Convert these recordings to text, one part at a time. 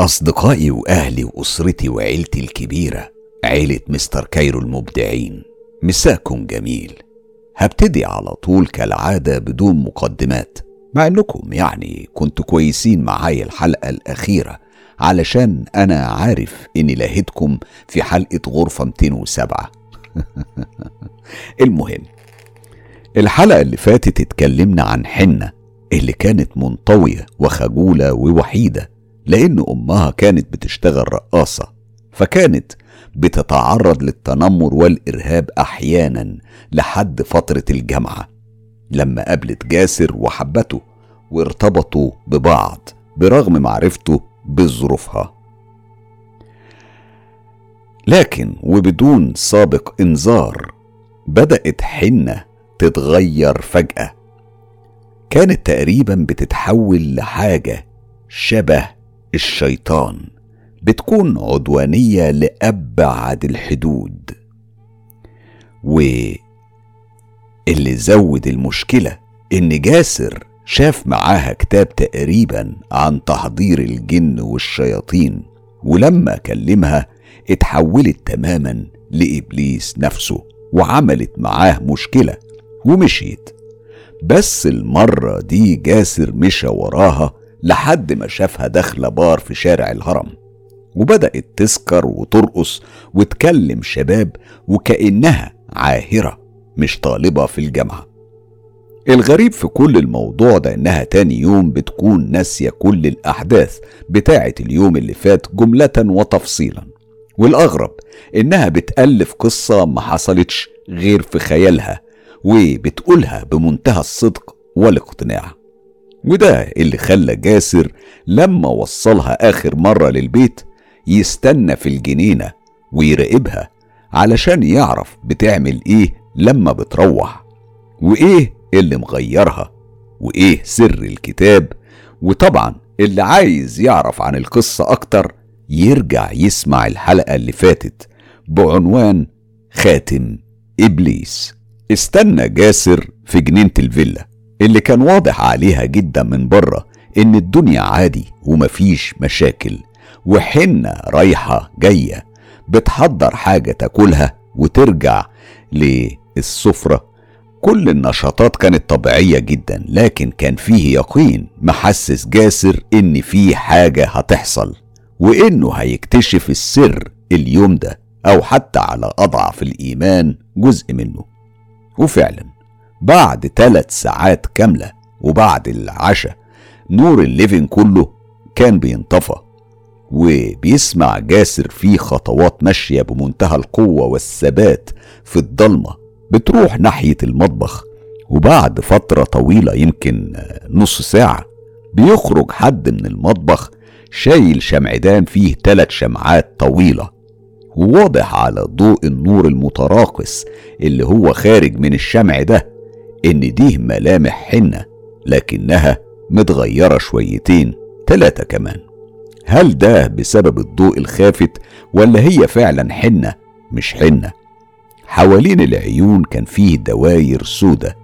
أصدقائي وأهلي وأسرتي وعيلتي الكبيرة عيلة مستر كايرو المبدعين. مساكم جميل. هبتدي على طول كالعادة بدون مقدمات مع إنكم يعني كنتوا كويسين معايا الحلقة الأخيرة علشان أنا عارف إني لهيتكم في حلقة غرفة 207 المهم الحلقة اللي فاتت اتكلمنا عن حنة اللي كانت منطوية وخجولة ووحيدة. لأن أمها كانت بتشتغل رقاصة فكانت بتتعرض للتنمر والإرهاب أحيانا لحد فترة الجامعة لما قابلت جاسر وحبته وارتبطوا ببعض برغم معرفته بظروفها. لكن وبدون سابق إنذار بدأت حنة تتغير فجأة كانت تقريبا بتتحول لحاجة شبه الشيطان. بتكون عدوانية لأبعد الحدود. واللي زود المشكلة إن جاسر شاف معاها كتاب تقريبا عن تحضير الجن والشياطين ولما كلمها اتحولت تماما لإبليس نفسه وعملت معاه مشكلة ومشيت. بس المرة دي جاسر مشى وراها لحد ما شافها داخلة بار في شارع الهرم وبدأت تسكر وترقص وتكلم شباب وكأنها عاهرة مش طالبة في الجامعة. الغريب في كل الموضوع ده إنها تاني يوم بتكون ناسية كل الأحداث بتاعة اليوم اللي فات جملة وتفصيلا والأغرب إنها بتألف قصة ما حصلتش غير في خيالها وبتقولها بمنتهى الصدق والاقتناع. وده اللي خلى جاسر لما وصلها آخر مرة للبيت يستنى في الجنينة ويراقبها علشان يعرف بتعمل إيه لما بتروح وإيه اللي مغيرها وإيه سر الكتاب وطبعا اللي عايز يعرف عن القصة أكتر يرجع يسمع الحلقة اللي فاتت بعنوان خاتم إبليس. استنى جاسر في جنينة الفيلا. اللي كان واضح عليها جدا من بره إن الدنيا عادي ومفيش مشاكل وحنة رايحة جاية بتحضر حاجة تاكلها وترجع للسفرة. كل النشاطات كانت طبيعية جدا لكن كان فيه يقين محسس جاسر إن في حاجة هتحصل وإنه هيكتشف السر اليوم ده أو حتى على أضعف الإيمان جزء منه. وفعلا بعد ثلاث ساعات كاملة وبعد العشاء نور الليفين كله كان بينطفى وبيسمع جاسر فيه خطوات ماشية بمنتهى القوة والثبات في الضلمة بتروح ناحية المطبخ. وبعد فترة طويلة يمكن نص ساعة بيخرج حد من المطبخ شايل شمعدان فيه تلات شمعات طويلة. وواضح على ضوء النور المتراقص اللي هو خارج من الشمع ده إن دي ملامح حنة لكنها متغيرة شويتين تلاتة كمان. هل ده بسبب الضوء الخافت ولا هي فعلا حنة؟ مش حنة. حوالين العيون كان فيه دواير سودة.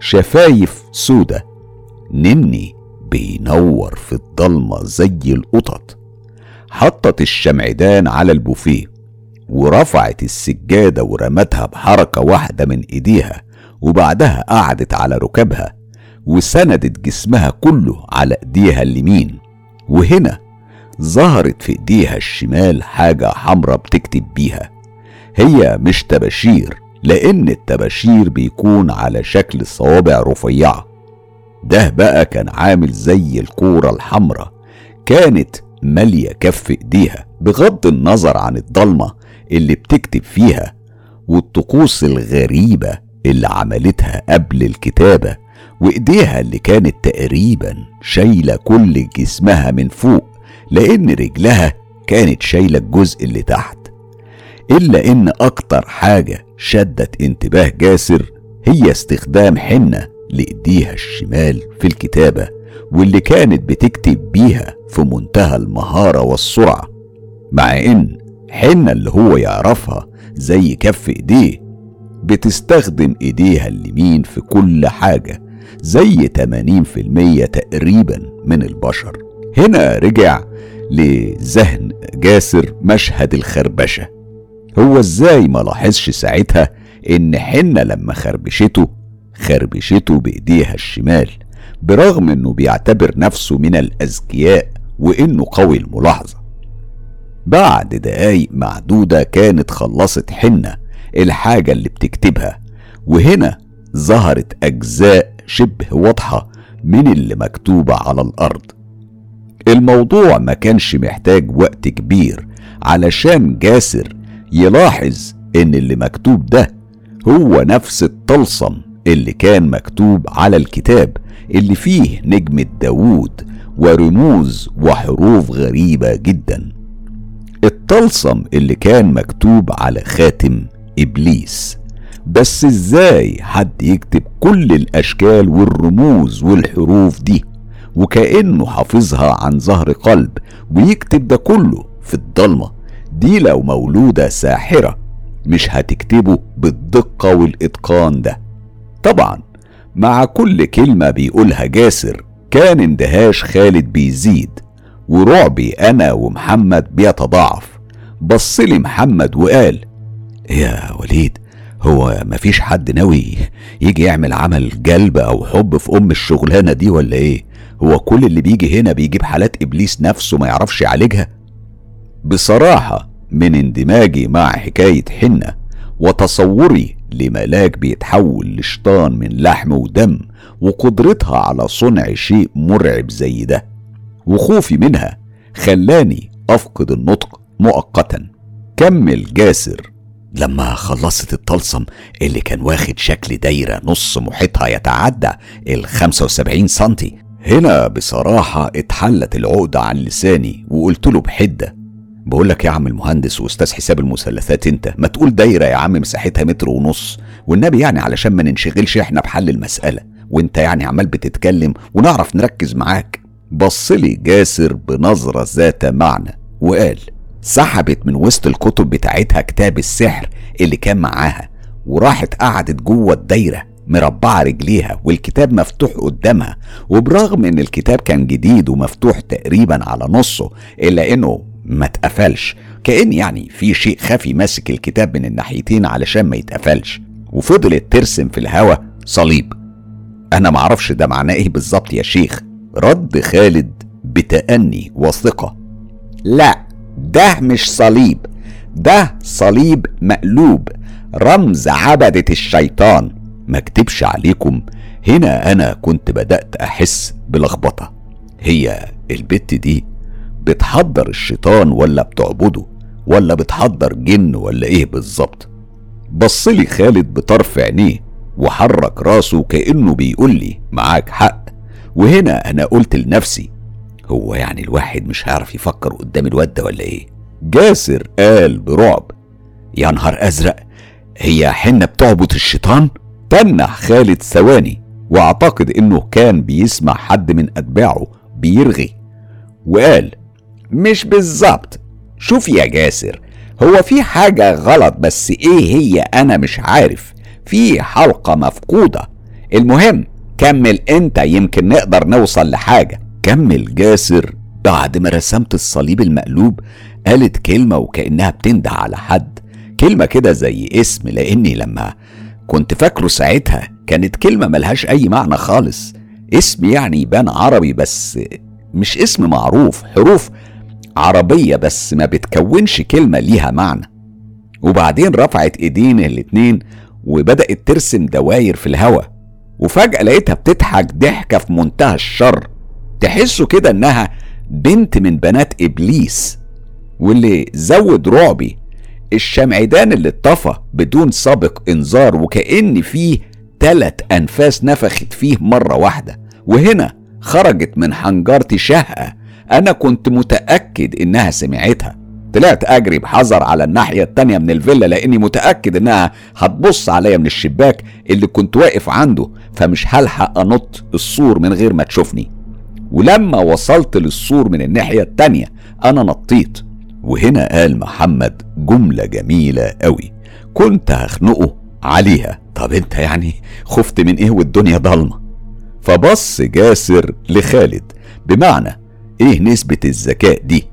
شفايف سودة. نني بينور في الضلمة زي القطط. حطت الشمعدان على البوفيه ورفعت السجادة ورمتها بحركة واحدة من إيديها. وبعدها قعدت على ركبها وسندت جسمها كله على ايديها اليمين. وهنا ظهرت في ايديها الشمال حاجة حمرة بتكتب بيها. هي مش تباشير لأن التباشير بيكون على شكل صوابع رفيعة. ده بقى كان عامل زي الكورة الحمراء كانت مالية كف ايديها بغض النظر عن الضلمة اللي بتكتب فيها والطقوس الغريبة اللي عملتها قبل الكتابة وإيديها اللي كانت تقريبا شايلة كل جسمها من فوق لأن رجلها كانت شايلة الجزء اللي تحت. إلا إن أكتر حاجة شدت انتباه جاسر هي استخدام حنة لإيديها الشمال في الكتابة واللي كانت بتكتب بيها في منتهى المهارة والسرعة. مع إن حنة اللي هو يعرفها زي كف إيديه بتستخدم إيديها اليمين في كل حاجة زي 80% تقريبا من البشر. هنا رجع لذهن جاسر مشهد الخربشة. هو إزاي ما لاحظش ساعتها إن حنة لما خربشته خربشته بإيديها الشمال برغم إنه بيعتبر نفسه من الأذكياء وإنه قوي الملاحظة. بعد دقايق معدودة كانت خلصت حنة الحاجة اللي بتكتبها. وهنا ظهرت أجزاء شبه واضحة من اللي مكتوبة على الأرض. الموضوع ما كانش محتاج وقت كبير علشان جاسر يلاحظ إن اللي مكتوب ده هو نفس الطلسم اللي كان مكتوب على الكتاب اللي فيه نجمة داوود ورموز وحروف غريبة جدا. الطلسم اللي كان مكتوب على خاتم إبليس. بس إزاي حد يكتب كل الأشكال والرموز والحروف دي؟ وكأنه حافظها عن ظهر قلب ويكتب ده كله في الضلمة. دي لو مولودة ساحرة مش هتكتبه بالدقة والإتقان ده. طبعا مع كل كلمة بيقولها جاسر كان اندهاش خالد بيزيد. ورعبي أنا ومحمد بيتضاعف. بصلي محمد وقال يا وليد هو مفيش حد ناوي يجي يعمل عمل جلب أو حب في أم الشغلانة دي ولا إيه؟ هو كل اللي بيجي هنا بيجيب حالات إبليس نفسه ما يعرفش يعالجها؟ بصراحة من اندماجي مع حكاية حنة وتصوري لملاك بيتحول لشيطان من لحم ودم وقدرتها على صنع شيء مرعب زي ده وخوفي منها خلاني أفقد النطق مؤقتا. كمل جاسر. لما خلصت الطلسم اللي كان واخد شكل دايرة نص محيطها يتعدى ال 75 سنتي هنا بصراحة اتحلت العقدة عن لساني وقلت له بحدة. بقول لك يا عم المهندس وأستاذ حساب المثلثات أنت ما تقول دايرة يا عم مساحتها متر ونص. والنبي يعني علشان ما ننشغلش إحنا بحل المسألة. وأنت يعني عمال بتتكلم ونعرف نركز معاك. بصلي جاسر بنظرة ذات معنى وقال سحبت من وسط الكتب بتاعتها كتاب السحر اللي كان معاها وراحت قعدت جوه الدايرة مربعة رجليها والكتاب مفتوح قدامها وبرغم إن الكتاب كان جديد ومفتوح تقريبا على نصه إلا إنه ما اتقفلش. كأن يعني في شيء خفي ماسك الكتاب من الناحيتين علشان ما يتقفلش. وفضلت ترسم في الهوا صليب. أنا معرفش ده معناه إيه بالظبط يا شيخ. رد خالد بتأني وثقة. لا. ده مش صليب ده صليب مقلوب رمز عبدة الشيطان. ما اكتبش عليكم هنا أنا كنت بدأت أحس بلخبطة. هي البت دي بتحضر الشيطان ولا بتعبده ولا بتحضر جن ولا إيه بالظبط؟ بصلي خالد بطرف عينيه وحرك راسه كأنه بيقول لي معاك حق. وهنا أنا قلت لنفسي هو يعني الواحد مش هيعرف يفكر قدام الواد ده ولا إيه؟ جاسر قال برعب يا نهار أزرق هي حنة بتعبد الشيطان؟ تنح خالد ثواني وأعتقد إنه كان بيسمع حد من أتباعه بيرغي. وقال مش بالظبط. شوف يا جاسر هو في حاجة غلط بس إيه هي أنا مش عارف. في حلقة مفقودة. المهم كمل أنت يمكن نقدر نوصل لحاجة. كمل جاسر بعد ما رسمت الصليب المقلوب قالت كلمة وكأنها بتنده على حد. كلمة كده زي اسم لأني لما كنت فاكره ساعتها كانت كلمة ملهاش أي معنى خالص. اسم يعني يبان عربي بس مش اسم معروف حروف عربية بس ما بتكونش كلمة ليها معنى. وبعدين رفعت ايدين الاتنين وبدأت ترسم دواير في الهوا. وفجأة لقيتها بتضحك ضحكة في منتهى الشر. تحسوا كده إنها بنت من بنات إبليس واللي زود رعبي الشمعدان اللي اتطفى بدون سابق إنذار وكأن فيه تلت أنفاس نفخت فيه مرة واحدة. وهنا خرجت من حنجرتي شهقة أنا كنت متأكد إنها سمعتها. طلعت أجري بحذر على الناحية التانية من الفيلا لأني متأكد إنها هتبص عليا من الشباك اللي كنت واقف عنده فمش هلحق أنط السور من غير ما تشوفني. ولما وصلت للسور من الناحية التانية أنا نطيت. وهنا قال محمد جملة جميلة قوي. كنت هخنقه عليها. طب أنت يعني خفت من إيه والدنيا ضلمة؟ فبص جاسر لخالد. بمعنى إيه نسبة الذكاء دي؟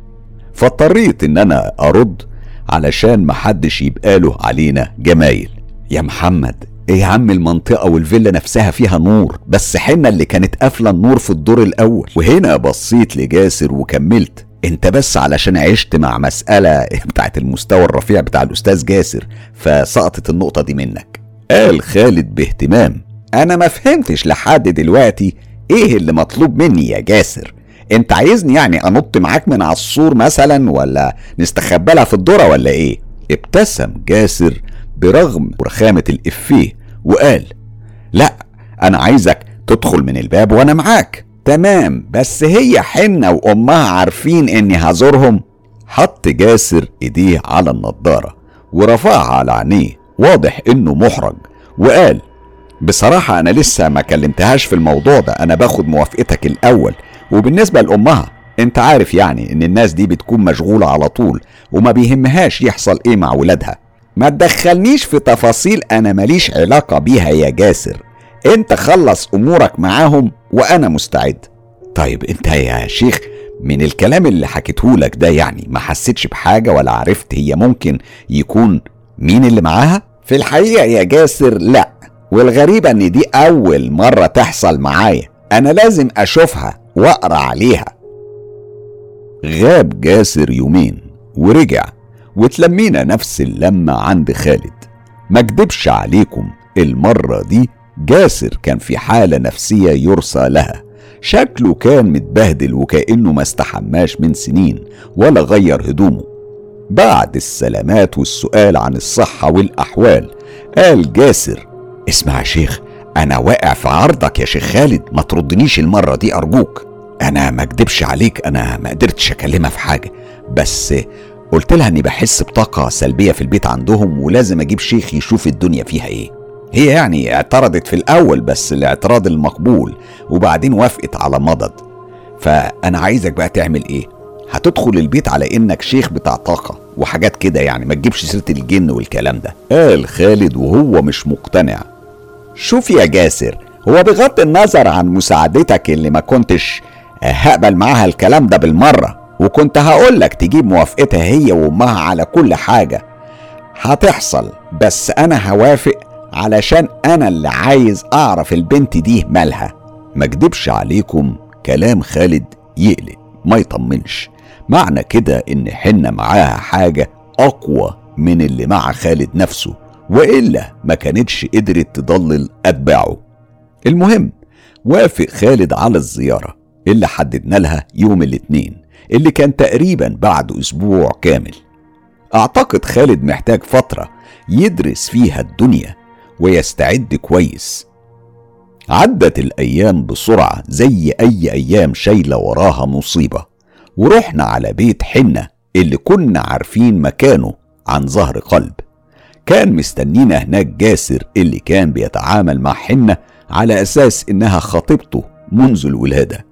فاضطريت إن أنا أرد علشان محدش يبقى له علينا جمايل. يا محمد إيه يا عم المنطقة والفيلا نفسها فيها نور بس حنا اللي كانت قافلة النور في الدور الأول. وهنا بصيت لجاسر وكملت. أنت بس علشان عشت مع مسألة بتاعت المستوى الرفيع بتاع الأستاذ جاسر فسقطت النقطة دي منك. قال خالد باهتمام أنا ما فهمتش لحد دلوقتي إيه اللي مطلوب مني يا جاسر؟ أنت عايزني يعني أنط معاك من على السور مثلا ولا نستخبى لها في الذره ولا إيه؟ ابتسم جاسر برغم رخامة الإفيه. وقال لا أنا عايزك تدخل من الباب وأنا معاك. تمام بس هي حنة وأمها عارفين إني هزورهم. حط جاسر إيديه على النضارة ورفعها على عينيه واضح إنه محرج وقال بصراحة أنا لسه ما كلمتهاش في الموضوع ده أنا باخد موافقتك الأول. وبالنسبة لأمها أنت عارف يعني إن الناس دي بتكون مشغولة على طول وما بيهمهاش يحصل إيه مع ولادها. ما تدخلنيش في تفاصيل أنا ماليش علاقة بيها يا جاسر. أنت خلص أمورك معاهم وأنا مستعد. طيب أنت يا شيخ من الكلام اللي حكيتهولك ده يعني ما حسيتش بحاجة ولا عرفت هي ممكن يكون مين اللي معاها؟ في الحقيقة يا جاسر لا. والغريبة إن دي أول مرة تحصل معايا. أنا لازم أشوفها وأقرأ عليها. غاب جاسر يومين ورجع. وتلمينا نفس اللمة عند خالد. ما اكدبش عليكم المرة دي جاسر كان في حالة نفسية يرثى لها. شكله كان متبهدل وكأنه ما استحماش من سنين ولا غير هدومه. بعد السلامات والسؤال عن الصحة والأحوال قال جاسر اسمع يا شيخ أنا واقع في عرضك يا شيخ خالد ما تردنيش المرة دي أرجوك. أنا ما أكدبش عليك أنا ما قدرتش أكلمها في حاجة بس قلت لها إني بحس بطاقة سلبية في البيت عندهم ولازم أجيب شيخ يشوف الدنيا فيها إيه. هي يعني اعترضت في الأول بس الاعتراض المقبول وبعدين وافقت على مضض. فأنا عايزك بقى تعمل إيه؟ هتدخل البيت على إنك شيخ بتاع طاقة وحاجات كده يعني ما تجيبش سيرة الجن والكلام ده. قال خالد وهو مش مقتنع. شوف يا جاسر هو بغض النظر عن مساعدتك اللي ما كنتش هقبل معاها الكلام ده بالمرة. وكنت هقولك تجيب موافقتها هي وأمها على كل حاجة. هتحصل بس أنا هوافق علشان أنا اللي عايز أعرف البنت دي مالها. ما أكدبش عليكم كلام خالد يقلق ما يطمنش. معنى كده إن حنا معاها حاجة أقوى من اللي مع خالد نفسه وإلا ما كانتش قدرت تضلل أتباعه. المهم وافق خالد على الزيارة اللي حددنا لها يوم الاثنين اللي كان تقريبا بعد أسبوع كامل. أعتقد خالد محتاج فترة يدرس فيها الدنيا ويستعد كويس. عدت الأيام بسرعة زي أي أيام شايلة وراها مصيبة ورحنا على بيت حنة اللي كنا عارفين مكانه عن ظهر قلب. كان مستنينا هناك جاسر اللي كان بيتعامل مع حنة على أساس إنها خطيبته منذ الولادة.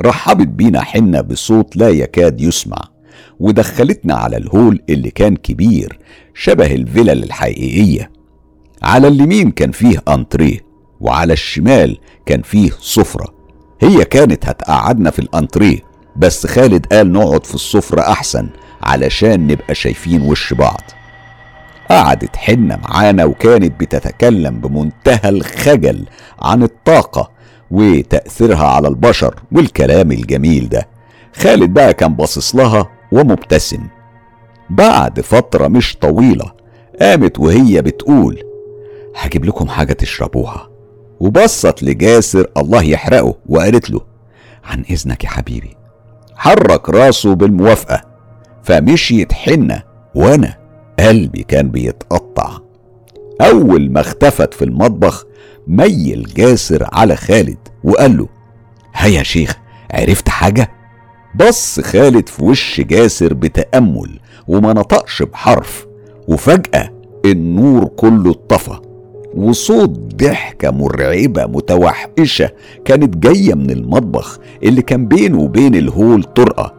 رحبت بينا حنة بصوت لا يكاد يسمع ودخلتنا على الهول اللي كان كبير شبه الفلل الحقيقية. على اليمين كان فيه أنتريه وعلى الشمال كان فيه سفرة. هي كانت هتقعدنا في الأنتريه بس خالد قال نقعد في السفرة أحسن علشان نبقى شايفين وش بعض. قعدت حنة معانا وكانت بتتكلم بمنتهى الخجل عن الطاقة وتأثيرها على البشر والكلام الجميل ده. خالد بقى كان باصص لها ومبتسم. بعد فترة مش طويلة قامت وهي بتقول هجيب لكم حاجة تشربوها. وبصت لجاسر الله يحرقه وقالت له عن إذنك يا حبيبي حرك راسه بالموافقة. فمشيت حنة وأنا قلبي كان بيتقطع. أول ما اختفت في المطبخ ميل جاسر على خالد وقال له هيا يا شيخ عرفت حاجة؟ بص خالد في وش جاسر بتأمل وما نطقش بحرف وفجأة النور كله اتطفى وصوت ضحكة مرعبة متوحشة كانت جاية من المطبخ اللي كان بينه وبين الهول طرقة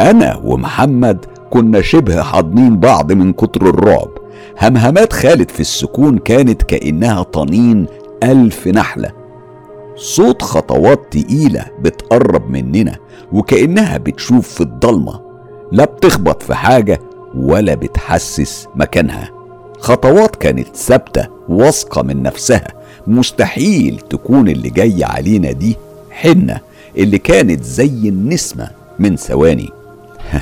أنا ومحمد كنا شبه حاضنين بعض من كتر الرعب همهمات خالد في السكون كانت كأنها طنين ألف نحلة. صوت خطوات تقيلة بتقرب مننا وكأنها بتشوف في الضلمة. لا بتخبط في حاجة ولا بتحسس مكانها. خطوات كانت ثابتة واثقة من نفسها. مستحيل تكون اللي جاي علينا دي حنة اللي كانت زي النسمة من ثواني.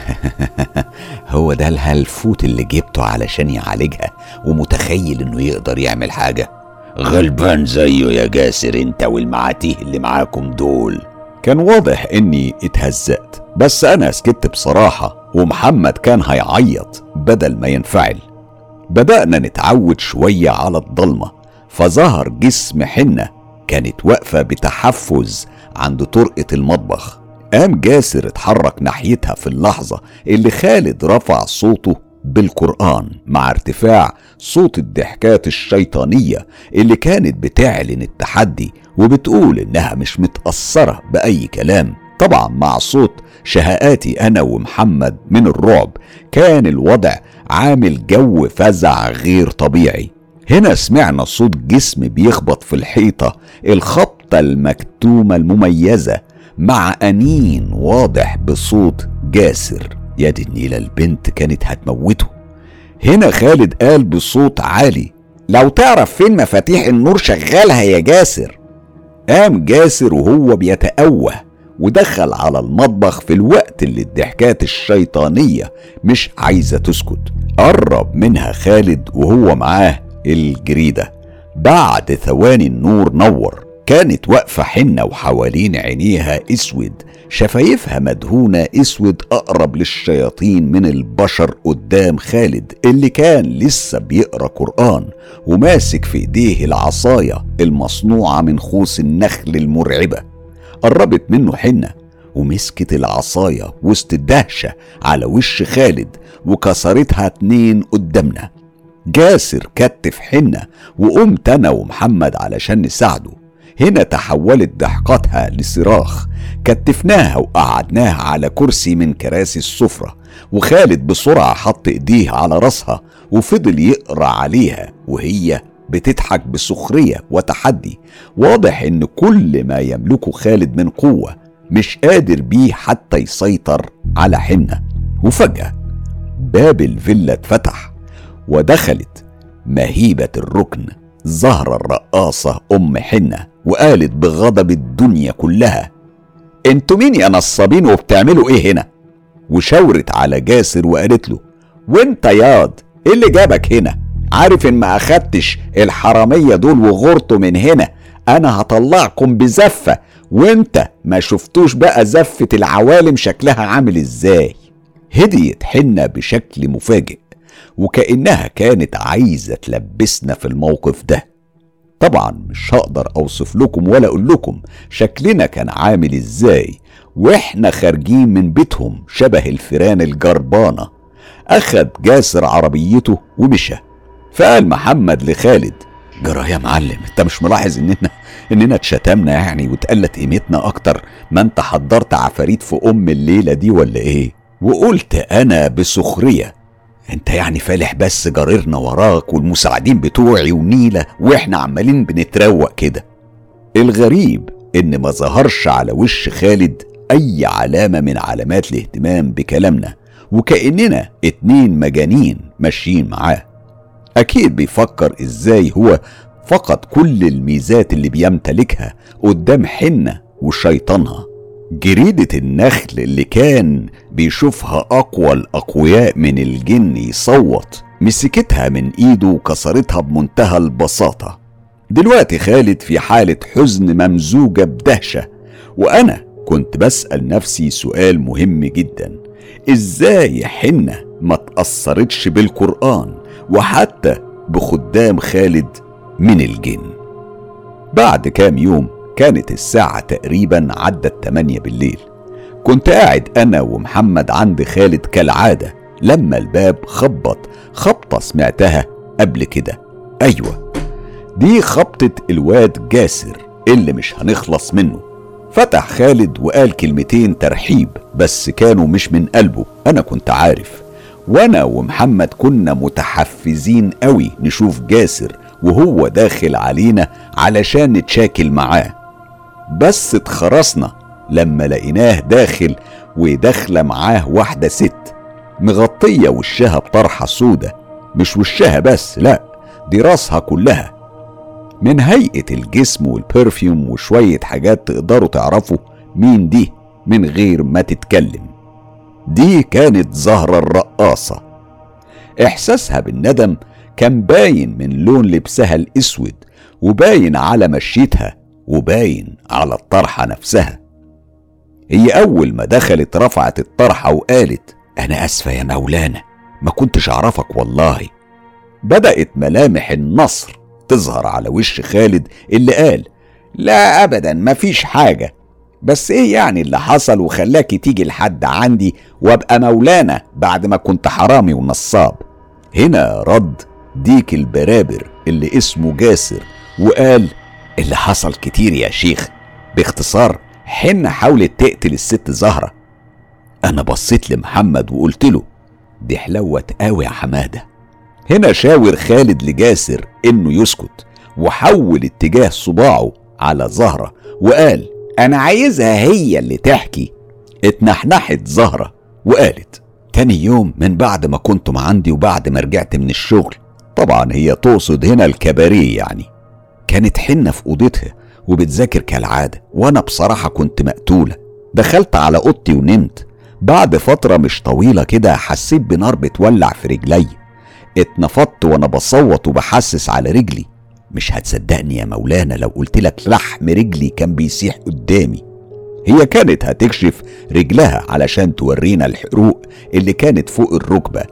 هو ده الهلفوت اللي جبته علشان يعالجها ومتخيل إنه يقدر يعمل حاجة. غلبان زيه يا جاسر أنت والمعاتيه اللي معاكم دول. كان واضح إني اتهزأت بس أنا سكت بصراحة ومحمد كان هيعيط بدل ما ينفعل. بدأنا نتعود شوية على الضلمة فظهر جسم حنة كانت واقفة بتحفز عند طرقة المطبخ. قام جاسر اتحرك ناحيتها في اللحظة اللي خالد رفع صوته بالقرآن مع ارتفاع صوت الضحكات الشيطانية اللي كانت بتعلن التحدي وبتقول إنها مش متأثرة بأي كلام. طبعا مع صوت شهقاتي أنا ومحمد من الرعب كان الوضع عامل جو فزع غير طبيعي. هنا سمعنا صوت جسم بيخبط في الحيطة الخبطة المكتومة المميزة مع أنين واضح بصوت جاسر. يا دي النيلة البنت كانت هتموته. هنا خالد قال بصوت عالي. لو تعرف فين مفاتيح النور شغالها يا جاسر. قام جاسر وهو بيتأوه ودخل على المطبخ في الوقت اللي الضحكات الشيطانية مش عايزة تسكت. قرب منها خالد وهو معاه الجريدة. بعد ثواني النور نور. كانت واقفة حنة وحوالين عينيها أسود شفايفها مدهونة أسود أقرب للشياطين من البشر قدام خالد اللي كان لسه بيقرأ قرآن وماسك في إيديه العصاية المصنوعة من خوص النخل المرعبة. قربت منه حنة ومسكت العصاية وسط الدهشة على وش خالد وكسرتها اتنين قدامنا. جاسر كتف حنة وقمت أنا ومحمد علشان نساعده. هنا تحولت ضحكتها لصراخ. كتفناها وقعدناها على كرسي من كراسي السفرة وخالد بسرعة حط إيديه على راسها وفضل يقرأ عليها وهي بتضحك بسخرية وتحدي. واضح إن كل ما يملكه خالد من قوة مش قادر بيه حتى يسيطر على حنة. وفجأة باب الفيلا اتفتح ودخلت مهيبة الركن زهرة الرقاصة أم حنة. وقالت بغضب الدنيا كلها. أنتوا مين يا نصابين وبتعملوا إيه هنا؟ وشاورت على جاسر وقالت له وإنت ياض إيه اللي جابك هنا؟ عارف إن ما أخدتش الحرامية دول وغرتوا من هنا أنا هطلعكم بزفة وإنت ما شفتوش بقى زفة العوالم شكلها عامل إزاي؟ هديت حنة بشكل مفاجئ وكأنها كانت عايزة تلبسنا في الموقف ده. طبعا مش هقدر أوصف لكم ولا أقول لكم شكلنا كان عامل إزاي وإحنا خارجين من بيتهم شبه الفيران الجربانة. اخد جاسر عربيته ومشى. فقال محمد لخالد جرى يا معلم أنت مش ملاحظ إننا إننا اتشتمنا يعني واتقلت قيمتنا أكتر ما أنت حضرت عفاريت في أم الليلة دي ولا إيه؟ وقلت أنا بسخرية. انت يعني فالح بس جريرنا وراك والمساعدين بتوعي ونيلة وإحنا عمالين بنتروق كده. الغريب إن ما ظهرش على وش خالد أي علامة من علامات الاهتمام بكلامنا وكأننا اتنين مجانين ماشيين معاه. أكيد بيفكر إزاي هو فقد كل الميزات اللي بيمتلكها قدام حنة وشيطانها. جريدة النخل اللي كان بيشوفها أقوى الأقوياء من الجن يصوت. مسكتها من إيده وكسرتها بمنتهى البساطة. دلوقتي خالد في حالة حزن ممزوجة بدهشة. وأنا كنت بسأل نفسي سؤال مهم جدا. إزاي حنة ما تأثرتش بالقرآن وحتى بخدام خالد من الجن؟ بعد كام يوم كانت الساعة تقريبا عدت 8 بالليل. كنت قاعد أنا ومحمد عند خالد كالعادة لما الباب خبط خبطة سمعتها قبل كده. أيوة دي خبطة الواد جاسر اللي مش هنخلص منه. فتح خالد وقال كلمتين ترحيب بس كانوا مش من قلبه أنا كنت عارف. وأنا ومحمد كنا متحفزين قوي نشوف جاسر وهو داخل علينا علشان نتشاكل معاه. بس اتخرسنا لما لقيناه داخل وداخله معاه واحدة ست. مغطية وشها بطرحة سودة مش وشها بس لا دي راسها كلها. من هيئة الجسم والبرفيوم وشوية حاجات تقدروا تعرفوا مين دي من غير ما تتكلم. دي كانت زهرة الرقاصة. إحساسها بالندم كان باين من لون لبسها الأسود وباين على مشيتها. وباين على الطرحة نفسها. هي أول ما دخلت رفعت الطرحة وقالت أنا أسفة يا مولانا ما كنتش أعرفك والله. بدأت ملامح النصر تظهر على وش خالد اللي قال لا أبدا مفيش حاجة. بس إيه يعني اللي حصل وخلاكي تيجي لحد عندي وأبقى مولانا بعد ما كنت حرامي ونصاب؟ هنا رد ديك البرابر اللي اسمه جاسر وقال اللي حصل كتير يا شيخ. باختصار حنة حاولت تقتل الست زهرة. أنا بصيت لمحمد وقلت له دي حلوت قوي يا حمادة. هنا شاور خالد لجاسر إنه يسكت وحول اتجاه صباعه على زهرة وقال أنا عايزها هي اللي تحكي. اتنحنحت زهرة وقالت تاني يوم من بعد ما كنتم عندي وبعد ما رجعت من الشغل طبعا هي تقصد هنا الكباريه يعني. كانت حنة في أوضتها وبتذاكر كالعادة وأنا بصراحة كنت مقتولة. دخلت على أوضتي ونمت. بعد فترة مش طويلة كده حسيت بنار بتولع في رجلي. اتنفضت وأنا بصوت وبحسس على رجلي. مش هتصدقني يا مولانا لو قلت لك لحم رجلي كان بيسيح قدامي. هي كانت هتكشف رجلها علشان تورينا الحروق اللي كانت فوق الركبة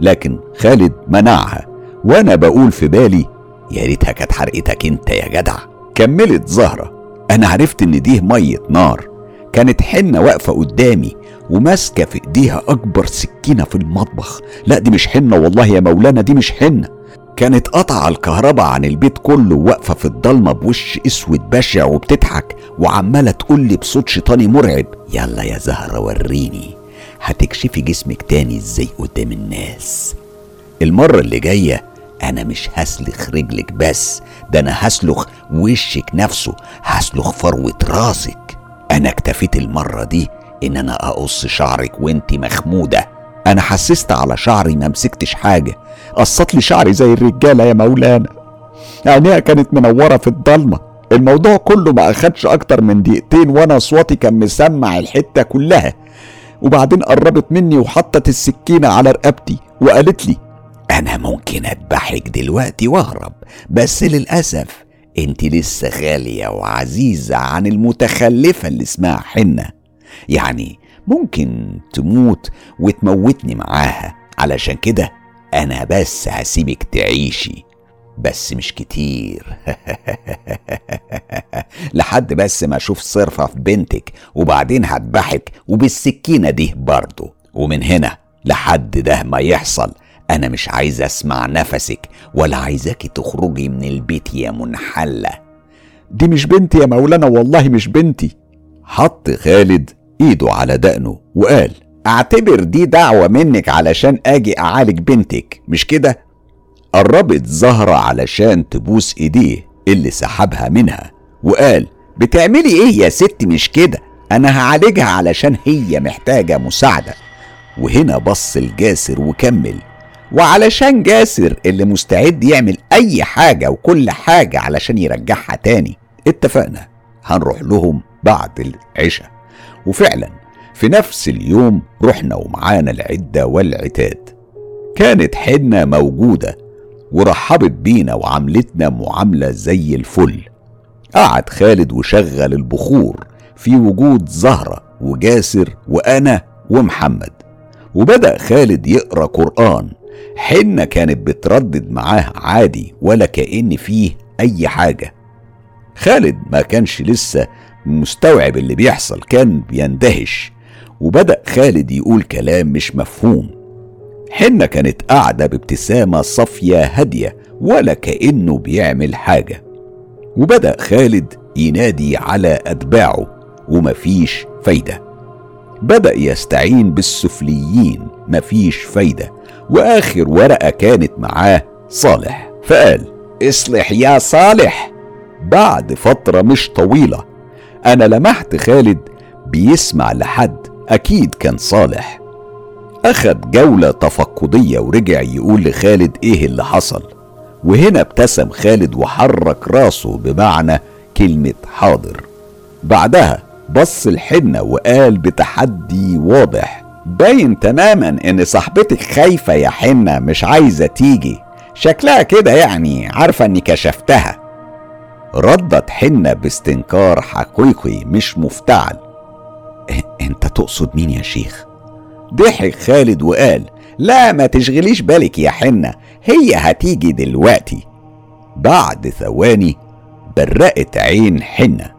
لكن خالد منعها. وأنا بقول في بالي يا ريتها كانت حرقتك انت يا جدع. كملت زهرة. أنا عرفت إن دي مية نار. كانت حنة واقفة قدامي وماسكة في إيديها أكبر سكينة في المطبخ. لا دي مش حنة والله يا مولانا دي مش حنة. كانت قطع الكهرباء عن البيت كله واقفة في الضلمة بوش أسود بشع وبتضحك وعمالة تقولي بصوت شيطاني مرعب. يلا يا زهرة وريني. هتكشفي جسمك تاني إزاي قدام الناس؟ المرة اللي جاية أنا مش هسلخ رجلك بس ده أنا هسلخ وشك نفسه هسلخ فروة راسك. أنا اكتفيت المرة دي إن أنا أقص شعرك وإنت مخمودة. أنا حسست على شعري ما مسكتش حاجة. قصت لي شعري زي الرجالة يا مولانا. عينيها كانت منورة في الضلمة. الموضوع كله ما أخدش أكتر من دقيقتين وأنا صوتي كان مسمع الحتة كلها. وبعدين قربت مني وحطت السكينة على رقبتي وقالت لي أنا ممكن أذبحك دلوقتي وأهرب بس للأسف أنت لسه غالية وعزيزة عن المتخلفة اللي اسمها حنة. يعني ممكن تموت وتموتني معاها علشان كده أنا بس هسيبك تعيشي. بس مش كتير. لحد بس ما أشوف صرفة في بنتك وبعدين هذبحك وبالسكينة دي برضه ومن هنا لحد ده ما يحصل. أنا مش عايز أسمع نفسك ولا عايزاكي تخرجي من البيت يا منحلة. دي مش بنتي يا مولانا والله مش بنتي. حط خالد إيده على دقنه وقال أعتبر دي دعوة منك علشان آجي أعالج بنتك مش كده؟ قربت زهرة علشان تبوس إيديه اللي سحبها منها وقال بتعملي إيه يا ست مش كده أنا هعالجها علشان هي محتاجة مساعدة. وهنا بص الجاسر وكمل. وعلشان جاسر اللي مستعد يعمل أي حاجة وكل حاجة علشان يرجعها تاني اتفقنا هنروح لهم بعد العشاء. وفعلا في نفس اليوم رحنا ومعانا العدة والعتاد. كانت حنة موجودة ورحبت بينا وعملتنا معاملة زي الفل. قعد خالد وشغل البخور في وجود زهرة وجاسر وأنا ومحمد. وبدأ خالد يقرأ قرآن حنة كانت بتردد معاه عادي ولا كأن فيه أي حاجة. خالد ما كانش لسه مستوعب اللي بيحصل كان بيندهش وبدأ خالد يقول كلام مش مفهوم. حنة كانت قاعدة بابتسامة صافية هادية ولا كأنه بيعمل حاجة. وبدأ خالد ينادي على أتباعه ومفيش فايدة. بدأ يستعين بالسفليين مفيش فايدة. وآخر ورقة كانت معاه صالح. فقال اصلح يا صالح. بعد فترة مش طويلة أنا لمحت خالد بيسمع لحد أكيد كان صالح. أخد جولة تفقدية ورجع يقول لخالد إيه اللي حصل. وهنا ابتسم خالد وحرك راسه بمعنى كلمة حاضر. بعدها بص الحنة وقال بتحدي واضح باين تماما إن صاحبتك خايفة يا حنة مش عايزة تيجي. شكلها كده يعني عارفة إني كشفتها. ردت حنة باستنكار حقيقي مش مفتعل. أنت تقصد مين يا شيخ؟ ضحك خالد وقال لا ما تشغليش بالك يا حنة هي هتيجي دلوقتي. بعد ثواني برقت عين حنة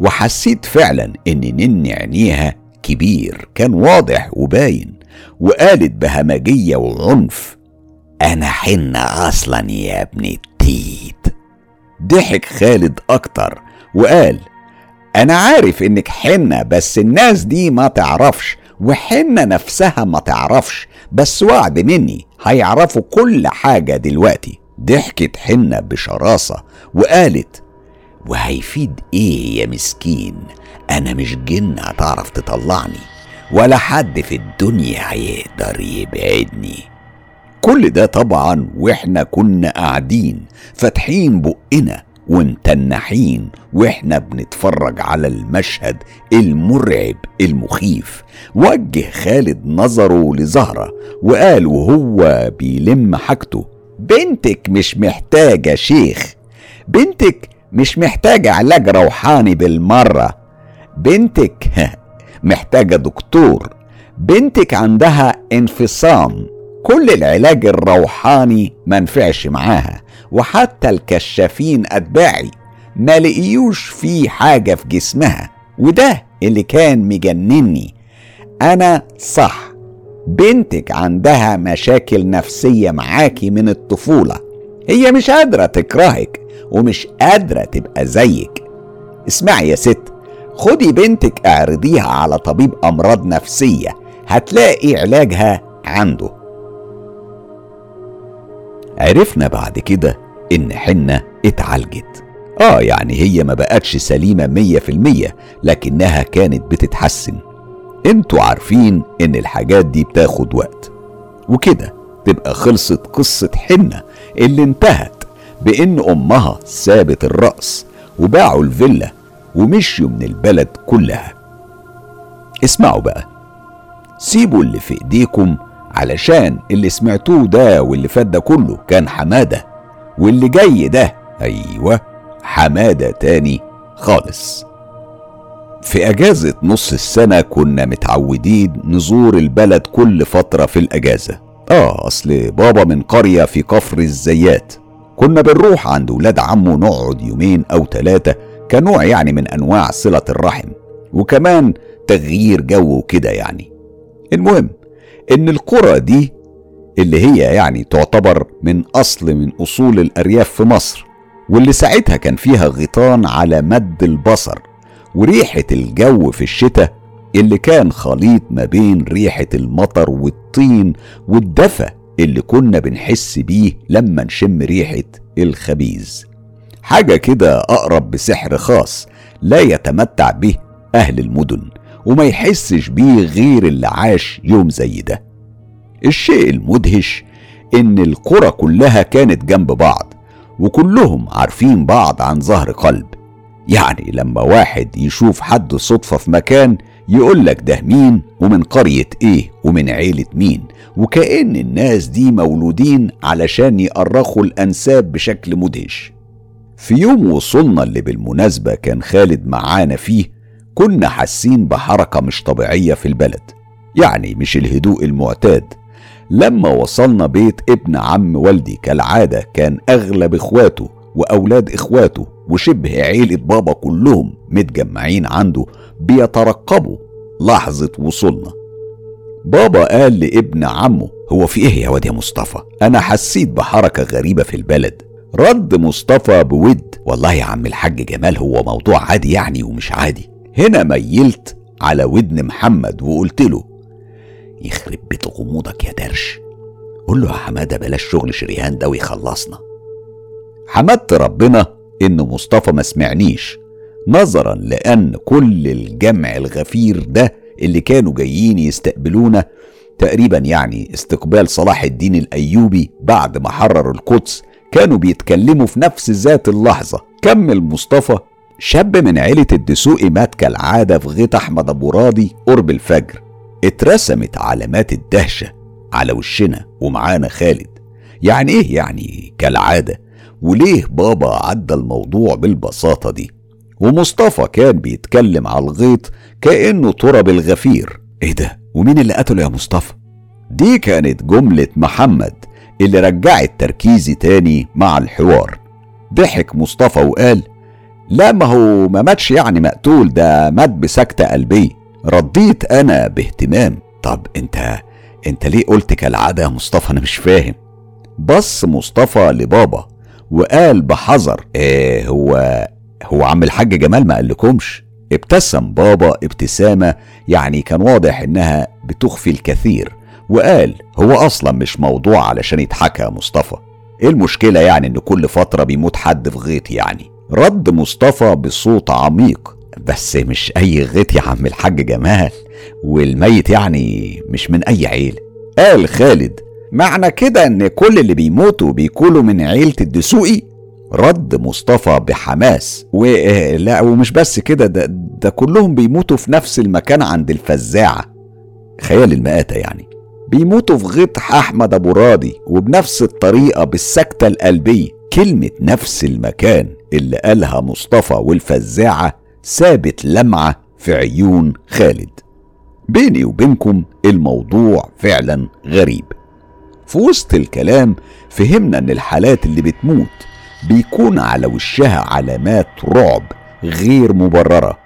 وحسيت فعلا ان نن عينيها كبير كان واضح وباين وقالت بهمجية وعنف أنا حنة أصلا يا ابن التيت. ضحك خالد أكتر وقال أنا عارف إنك حنة بس الناس دي ما تعرفش وحنة نفسها ما تعرفش بس وعد مني هيعرفوا كل حاجة دلوقتي. ضحكت حنة بشراسة وقالت وهيفيد إيه يا مسكين؟ أنا مش جن هتعرف تطلعني ولا حد في الدنيا هيقدر يبعدني. كل ده طبعا وإحنا كنا قاعدين فاتحين بقنا ومتنحين وإحنا بنتفرج على المشهد المرعب المخيف. وجه خالد نظره لزهرة وقال وهو بيلم حاجته بنتك مش محتاجة شيخ بنتك مش محتاجة علاج روحاني بالمرة. بنتك محتاجة دكتور. بنتك عندها انفصام. كل العلاج الروحاني منفعش معاها. وحتى الكشافين أتباعي ما لقيوش في حاجة في جسمها. وده اللي كان مجنني. أنا صح. بنتك عندها مشاكل نفسية معاكي من الطفولة. هي مش قادرة تكرهك ومش قادرة تبقى زيك. اسمعي يا ست. خدي بنتك اعرضيها على طبيب أمراض نفسية هتلاقي علاجها عنده. عرفنا بعد كده إن حنة اتعالجت. آه يعني هي ما بقتش سليمة مية في المية لكنها كانت بتتحسن. أنتوا عارفين إن الحاجات دي بتاخد وقت. وكده تبقى خلصت قصة حنة اللي انتهت بإن أمها سابت الرأس وباعوا الفيلا ومشيوا من البلد كلها. اسمعوا بقى. سيبوا اللي في إيديكم علشان اللي سمعتوه ده واللي فات ده كله كان حمادة واللي جاي ده أيوة حمادة تاني خالص. في أجازة نص السنة كنا متعودين نزور البلد كل فترة في الأجازة. آه أصل بابا من قرية في كفر الزيات. كنا بنروح عند ولاد عمه نقعد يومين أو ثلاثة كنوع يعني من أنواع صلة الرحم وكمان تغيير جو وكده يعني. المهم إن القرى دي اللي هي يعني تعتبر من أصل من أصول الأرياف في مصر واللي ساعتها كان فيها غيطان على مد البصر وريحة الجو في الشتاء اللي كان خليط ما بين ريحة المطر والطين والدفى اللي كنا بنحس بيه لما نشم ريحة الخبيز. حاجة كده أقرب بسحر خاص لا يتمتع به أهل المدن وما يحسش بيه غير اللي عاش يوم زي ده. الشيء المدهش إن القرى كلها كانت جنب بعض وكلهم عارفين بعض عن ظهر قلب. يعني لما واحد يشوف حد صدفة في مكان يقول لك ده مين ومن قرية إيه ومن عيلة مين وكأن الناس دي مولودين علشان يأرخوا الأنساب بشكل مدهش. في يوم وصلنا اللي بالمناسبة كان خالد معانا فيه كنا حاسين بحركة مش طبيعية في البلد. يعني مش الهدوء المعتاد. لما وصلنا بيت ابن عم والدي كالعادة كان أغلب إخواته وأولاد إخواته وشبه عيلة بابا كلهم متجمعين عنده بيترقبوا لحظة وصولنا. بابا قال لابن عمه هو في إيه يا واد يا مصطفى؟ أنا حسيت بحركة غريبة في البلد. رد مصطفى بود. والله يا عم الحاج جمال هو موضوع عادي يعني ومش عادي. هنا ميلت على ودن محمد وقلت له يخرب بيت غموضك يا درش. قول له يا حمادة بلاش شغل شريهان ده ويخلصنا. حمدت ربنا إن مصطفى ما سمعنيش نظرا لأن كل الجمع الغفير ده اللي كانوا جايين يستقبلونا تقريبا يعني استقبال صلاح الدين الأيوبي بعد ما حرر القدس كانوا بيتكلموا في نفس ذات اللحظة. كمل مصطفى شاب من عيلة الدسوقي مات كالعادة في غيط أحمد أبو راضي قرب الفجر. اترسمت علامات الدهشة على وشنا ومعانا خالد. يعني إيه يعني كالعادة؟ وليه بابا عدى الموضوع بالبساطة دي؟ ومصطفى كان بيتكلم على الغيط كأنه تراب الغفير. إيه ده؟ ومين اللي قتله يا مصطفى؟ دي كانت جملة محمد. اللي رجعت تركيزي تاني مع الحوار. ضحك مصطفى وقال لا ما هو ما ماتش يعني مقتول ده مات بسكتة قلبية. رديت أنا باهتمام. طب أنت أنت ليه قلت كالعادة يا مصطفى؟ أنا مش فاهم. بص مصطفى لبابا وقال بحذر إيه هو هو عم الحاج جمال ما قالكمش؟ ابتسم بابا ابتسامة يعني كان واضح إنها بتخفي الكثير. وقال هو أصلا مش موضوع علشان يتحكى يا مصطفى. إيه المشكلة يعني إن كل فترة بيموت حد في غيط يعني؟ رد مصطفى بصوت عميق. بس مش أي غيط يا عم الحاج جمال والميت يعني مش من أي عيلة قال خالد معنى كده إن كل اللي بيموتوا بيكونوا من عيلة الدسوقي؟ رد مصطفى بحماس ولا ومش بس كده ده, ده كلهم بيموتوا في نفس المكان عند الفزاعة. خيال المآتة يعني. بيموتوا في غيط أحمد أبو راضي وبنفس الطريقة بالسكتة القلبية. كلمة نفس المكان اللي قالها مصطفى والفزاعة سابت لمعة في عيون خالد. بيني وبينكم الموضوع فعلا غريب. في وسط الكلام فهمنا إن الحالات اللي بتموت بيكون على وشها علامات رعب غير مبررة.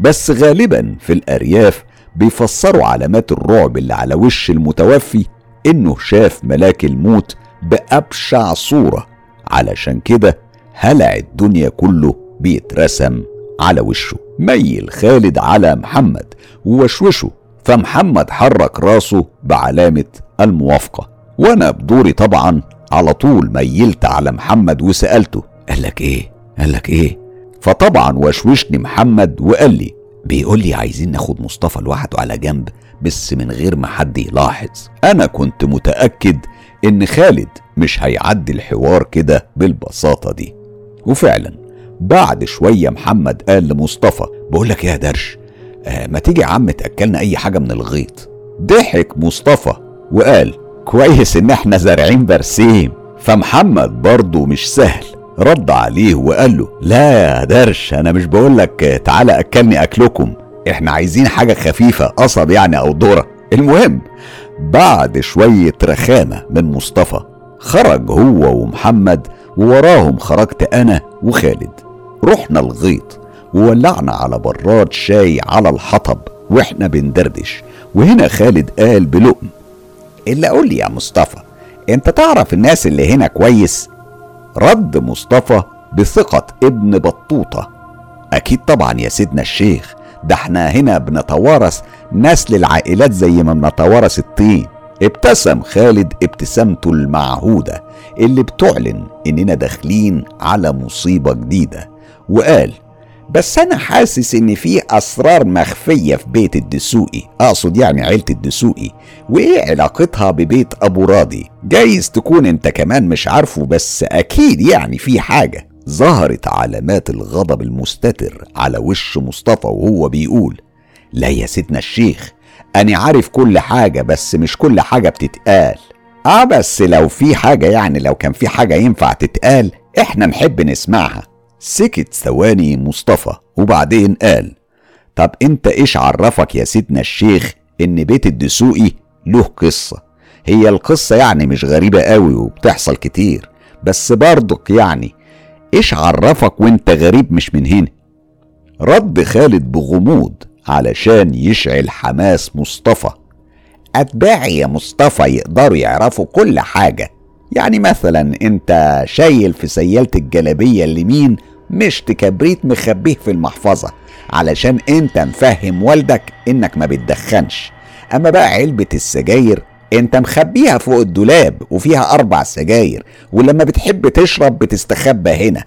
بس غالبا في الأرياف بيفسروا علامات الرعب اللي على وش المتوفي إنه شاف ملاك الموت بأبشع صورة. علشان كده هلع الدنيا كله بيترسم على وشه. ميل خالد على محمد ووشوشه فمحمد حرك راسه بعلامة الموافقة. وأنا بدوري طبعا على طول ميلت على محمد وسألته قال لك إيه؟ قال لك إيه؟ فطبعا وشوشني محمد وقال لي بيقول لي عايزين ناخد مصطفى لوحده على جنب بس من غير ما حد يلاحظ. أنا كنت متأكد إن خالد مش هيعدي الحوار كده بالبساطة دي. وفعلا بعد شوية محمد قال لمصطفى بقول لك يا درش؟ آه ما تيجي يا عم تأكلنا أي حاجة من الغيط. ضحك مصطفى وقال كويس إن إحنا زارعين برسيم. فمحمد برضه مش سهل. رد عليه وقال له لا يا درش أنا مش بقول لك تعالى أكلني أكلكم. إحنا عايزين حاجة خفيفة قصب يعني أو ذرة. المهم بعد شوية رخامة من مصطفى خرج هو ومحمد ووراهم خرجت أنا وخالد. رحنا الغيط وولعنا على براد شاي على الحطب وإحنا بندردش. وهنا خالد قال بلقم إلا قول لي يا مصطفى أنت تعرف الناس اللي هنا كويس؟ رد مصطفى بثقة ابن بطوطة. أكيد طبعا يا سيدنا الشيخ ده إحنا هنا بنتوارث نسل العائلات زي ما بنتوارث الطين. ابتسم خالد ابتسامته المعهودة اللي بتعلن إننا داخلين على مصيبة جديدة. وقال بس أنا حاسس إن في أسرار مخفية في بيت الدسوقي أقصد يعني عيلة الدسوقي وإيه علاقتها ببيت أبو راضي. جايز تكون أنت كمان مش عارفه بس أكيد يعني في حاجة. ظهرت علامات الغضب المستتر على وش مصطفى وهو بيقول لا يا سيدنا الشيخ أنا عارف كل حاجة بس مش كل حاجة بتتقال. آه بس لو في حاجة يعني لو كان في حاجة ينفع تتقال إحنا نحب نسمعها. سكت ثواني مصطفى وبعدين قال طب انت إيش عرفك يا سيدنا الشيخ إن بيت الدسوقي له قصة؟ هي القصة يعني مش غريبة قوي وبتحصل كتير بس برضك يعني إيش عرفك وانت غريب مش من هنا؟ رد خالد بغموض علشان يشعل حماس مصطفى. أتباعي يا مصطفى يقدروا يعرفوا كل حاجة يعني مثلا انت شايل في سيالة الجلابية اليمين مشت كبريت مخبيه في المحفظة علشان انت مفهم والدك انك ما بتدخنش. اما بقى علبة السجاير انت مخبيها فوق الدولاب وفيها أربع سجاير ولما بتحب تشرب بتستخبى هنا.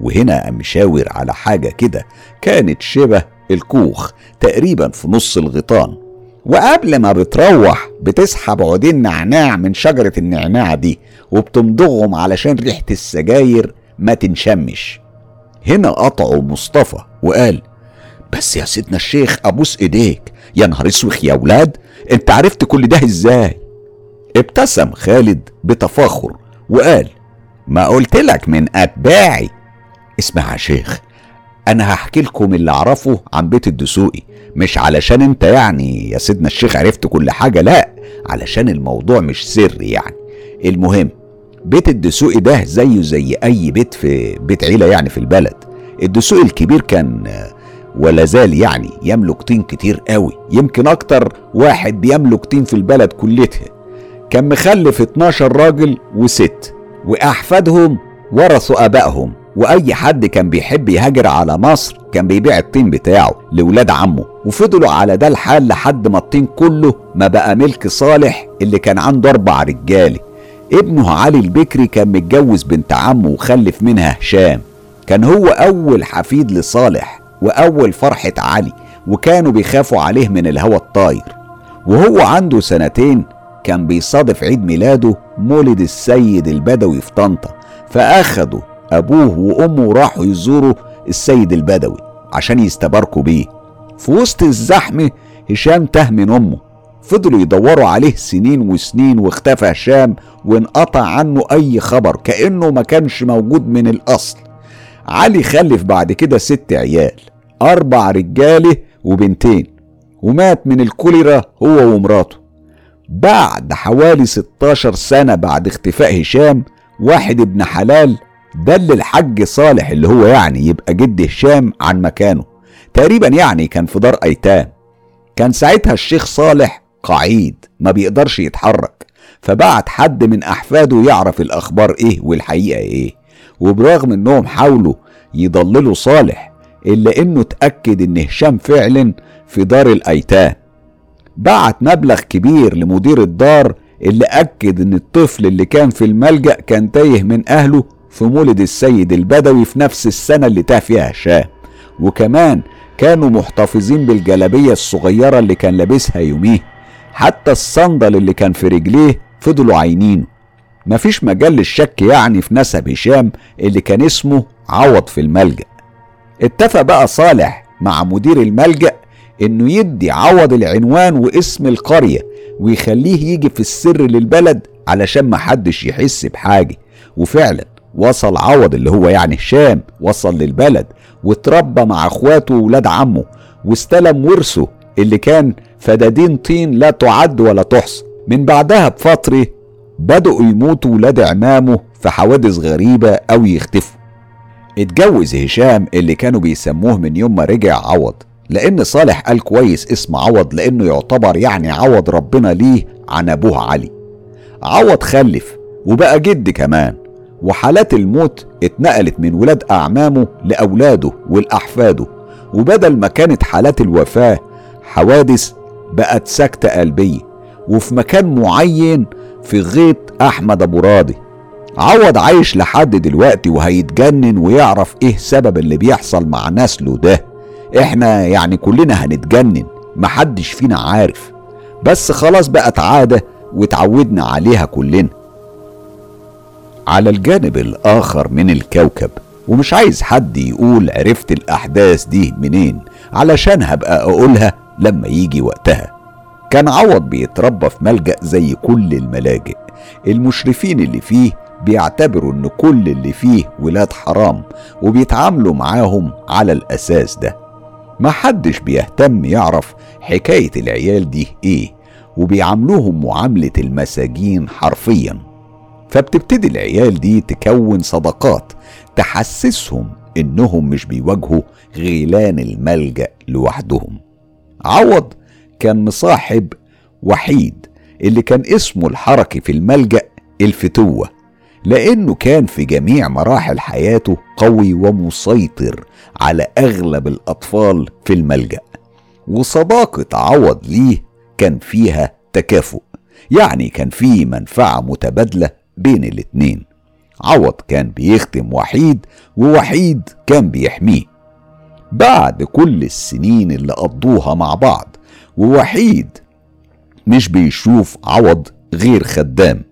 وهنا قام مشاور على حاجة كده كانت شبه الكوخ تقريبا في نص الغيطان. وقبل ما بتروح بتسحب عودين نعناع من شجرة النعناع دي وبتمضغهم علشان ريحة السجاير ما تنشمش. هنا قطعه مصطفى وقال بس يا سيدنا الشيخ أبوس إيديك يا نهار أسوخ يا ولاد أنت عرفت كل ده إزاي؟ ابتسم خالد بتفاخر وقال ما قلت لك من أتباعي. اسمع يا شيخ أنا هحكي لكم اللي اعرفه عن بيت الدسوقي مش علشان أنت يعني يا سيدنا الشيخ عرفت كل حاجة لا علشان الموضوع مش سر يعني. المهم بيت الدسوقي ده زيه زي أي بيت في بيت عيلة يعني في البلد. الدسوقي الكبير كان ولا زال يعني يملك طين كتير قوي يمكن أكتر واحد بيملك طين في البلد كلتها كان مخلف 12 راجل وست وأحفادهم ورثوا آبائهم وأي حد كان بيحب يهاجر على مصر كان بيبيع الطين بتاعه لولاد عمه. وفضلوا على ده الحال لحد ما الطين كله ما بقى ملك صالح اللي كان عنده أربع رجاله ابنه علي البكري كان متجوز بنت عمه وخلف منها هشام. كان هو أول حفيد لصالح وأول فرحة علي وكانوا بيخافوا عليه من الهوى الطاير. وهو عنده سنتين كان بيصادف عيد ميلاده مولد السيد البدوي في طنطا. فاخدوا أبوه وأمه وراحوا يزوروا السيد البدوي عشان يستباركوا بيه. في وسط الزحمة هشام تاه من أمه. فضلوا يدوروا عليه سنين وسنين واختفى هشام وانقطع عنه أي خبر كأنه ما كانش موجود من الأصل. علي خلف بعد كده ست عيال أربع رجاله وبنتين ومات من الكوليرا هو ومراته. بعد حوالي 16 سنة بعد اختفاء هشام واحد ابن حلال دل الحج صالح اللي هو يعني يبقى جد هشام عن مكانه. تقريبا يعني كان في دار أيتام. كان ساعتها الشيخ صالح قعيد ما بيقدرش يتحرك. فبعت حد من أحفاده يعرف الأخبار إيه والحقيقة إيه. وبرغم إنهم حاولوا يضللوا صالح إلا إنه اتأكد إن هشام فعلا في دار الأيتام. بعت مبلغ كبير لمدير الدار اللي أكد إن الطفل اللي كان في الملجأ كان تايه من أهله في مولد السيد البدوي في نفس السنة اللي تاه فيها هشام. وكمان كانوا محتفظين بالجلابية الصغيرة اللي كان لابسها يوميه حتى الصندل اللي كان في رجليه فضلوا عاينينه. مفيش مجال للشك يعني في نسب هشام اللي كان اسمه عوض في الملجأ. اتفق بقى صالح مع مدير الملجأ إنه يدي عوض العنوان واسم القرية ويخليه يجي في السر للبلد علشان محدش يحس بحاجة. وفعلا وصل عوض اللي هو يعني هشام وصل للبلد واتربى مع اخواته وولاد عمه واستلم ورثه اللي كان فدادين طين لا تعد ولا تحصى. من بعدها بفترة بدأوا يموتوا ولاد عمامه في حوادث غريبة أو يختفوا. اتجوز هشام اللي كانوا بيسموه من يوم ما رجع عوض لأن صالح قال كويس اسم عوض لأنه يعتبر يعني عوض ربنا ليه عن أبوه علي. عوض خلف وبقى جد كمان وحالات الموت اتنقلت من ولاد أعمامه لأولاده والأحفاده وبدل ما كانت حالات الوفاة حوادث بقت سكتة قلبية وفي مكان معين في غيط أحمد أبو راضي. عوض عايش لحد دلوقتي وهيتجنن ويعرف إيه سبب اللي بيحصل مع نسله ده. إحنا يعني كلنا هنتجنن محدش فينا عارف. بس خلاص بقت عادة واتعودنا عليها كلنا. على الجانب الآخر من الكوكب ومش عايز حد يقول عرفت الأحداث دي منين علشان هبقى أقولها لما يجي وقتها. كان عوض بيتربى في ملجأ زي كل الملاجئ. المشرفين اللي فيه بيعتبروا إن كل اللي فيه ولاد حرام وبيتعاملوا معاهم على الأساس ده. محدش بيهتم يعرف حكاية العيال دي إيه وبيعاملوهم معاملة المساجين حرفيا. فبتبتدي العيال دي تكون صداقات تحسسهم إنهم مش بيواجهوا غيلان الملجأ لوحدهم. عوض كان مصاحب وحيد اللي كان اسمه الحركي في الملجأ الفتوة لأنه كان في جميع مراحل حياته قوي ومسيطر على أغلب الأطفال في الملجأ. وصداقة عوض ليه كان فيها تكافؤ يعني كان في منفعة متبادلة بين الاتنين. عوض كان بيخدم وحيد ووحيد كان بيحميه. بعد كل السنين اللي قضوها مع بعض ووحيد مش بيشوف عوض غير خدام.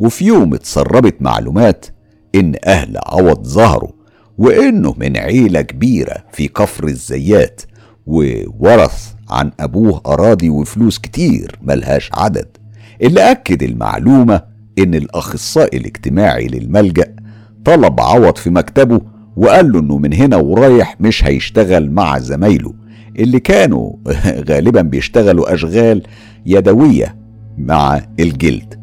وفي يوم اتسربت معلومات إن أهل عوض ظهروا وإنه من عيلة كبيرة في كفر الزيات وورث عن أبوه أراضي وفلوس كتير ملهاش عدد. اللي أكد المعلومة إن الأخصائي الاجتماعي للملجأ طلب عوض في مكتبه وقال له إنه من هنا ورايح مش هيشتغل مع زمايله اللي كانوا غالبا بيشتغلوا أشغال يدوية مع الجلد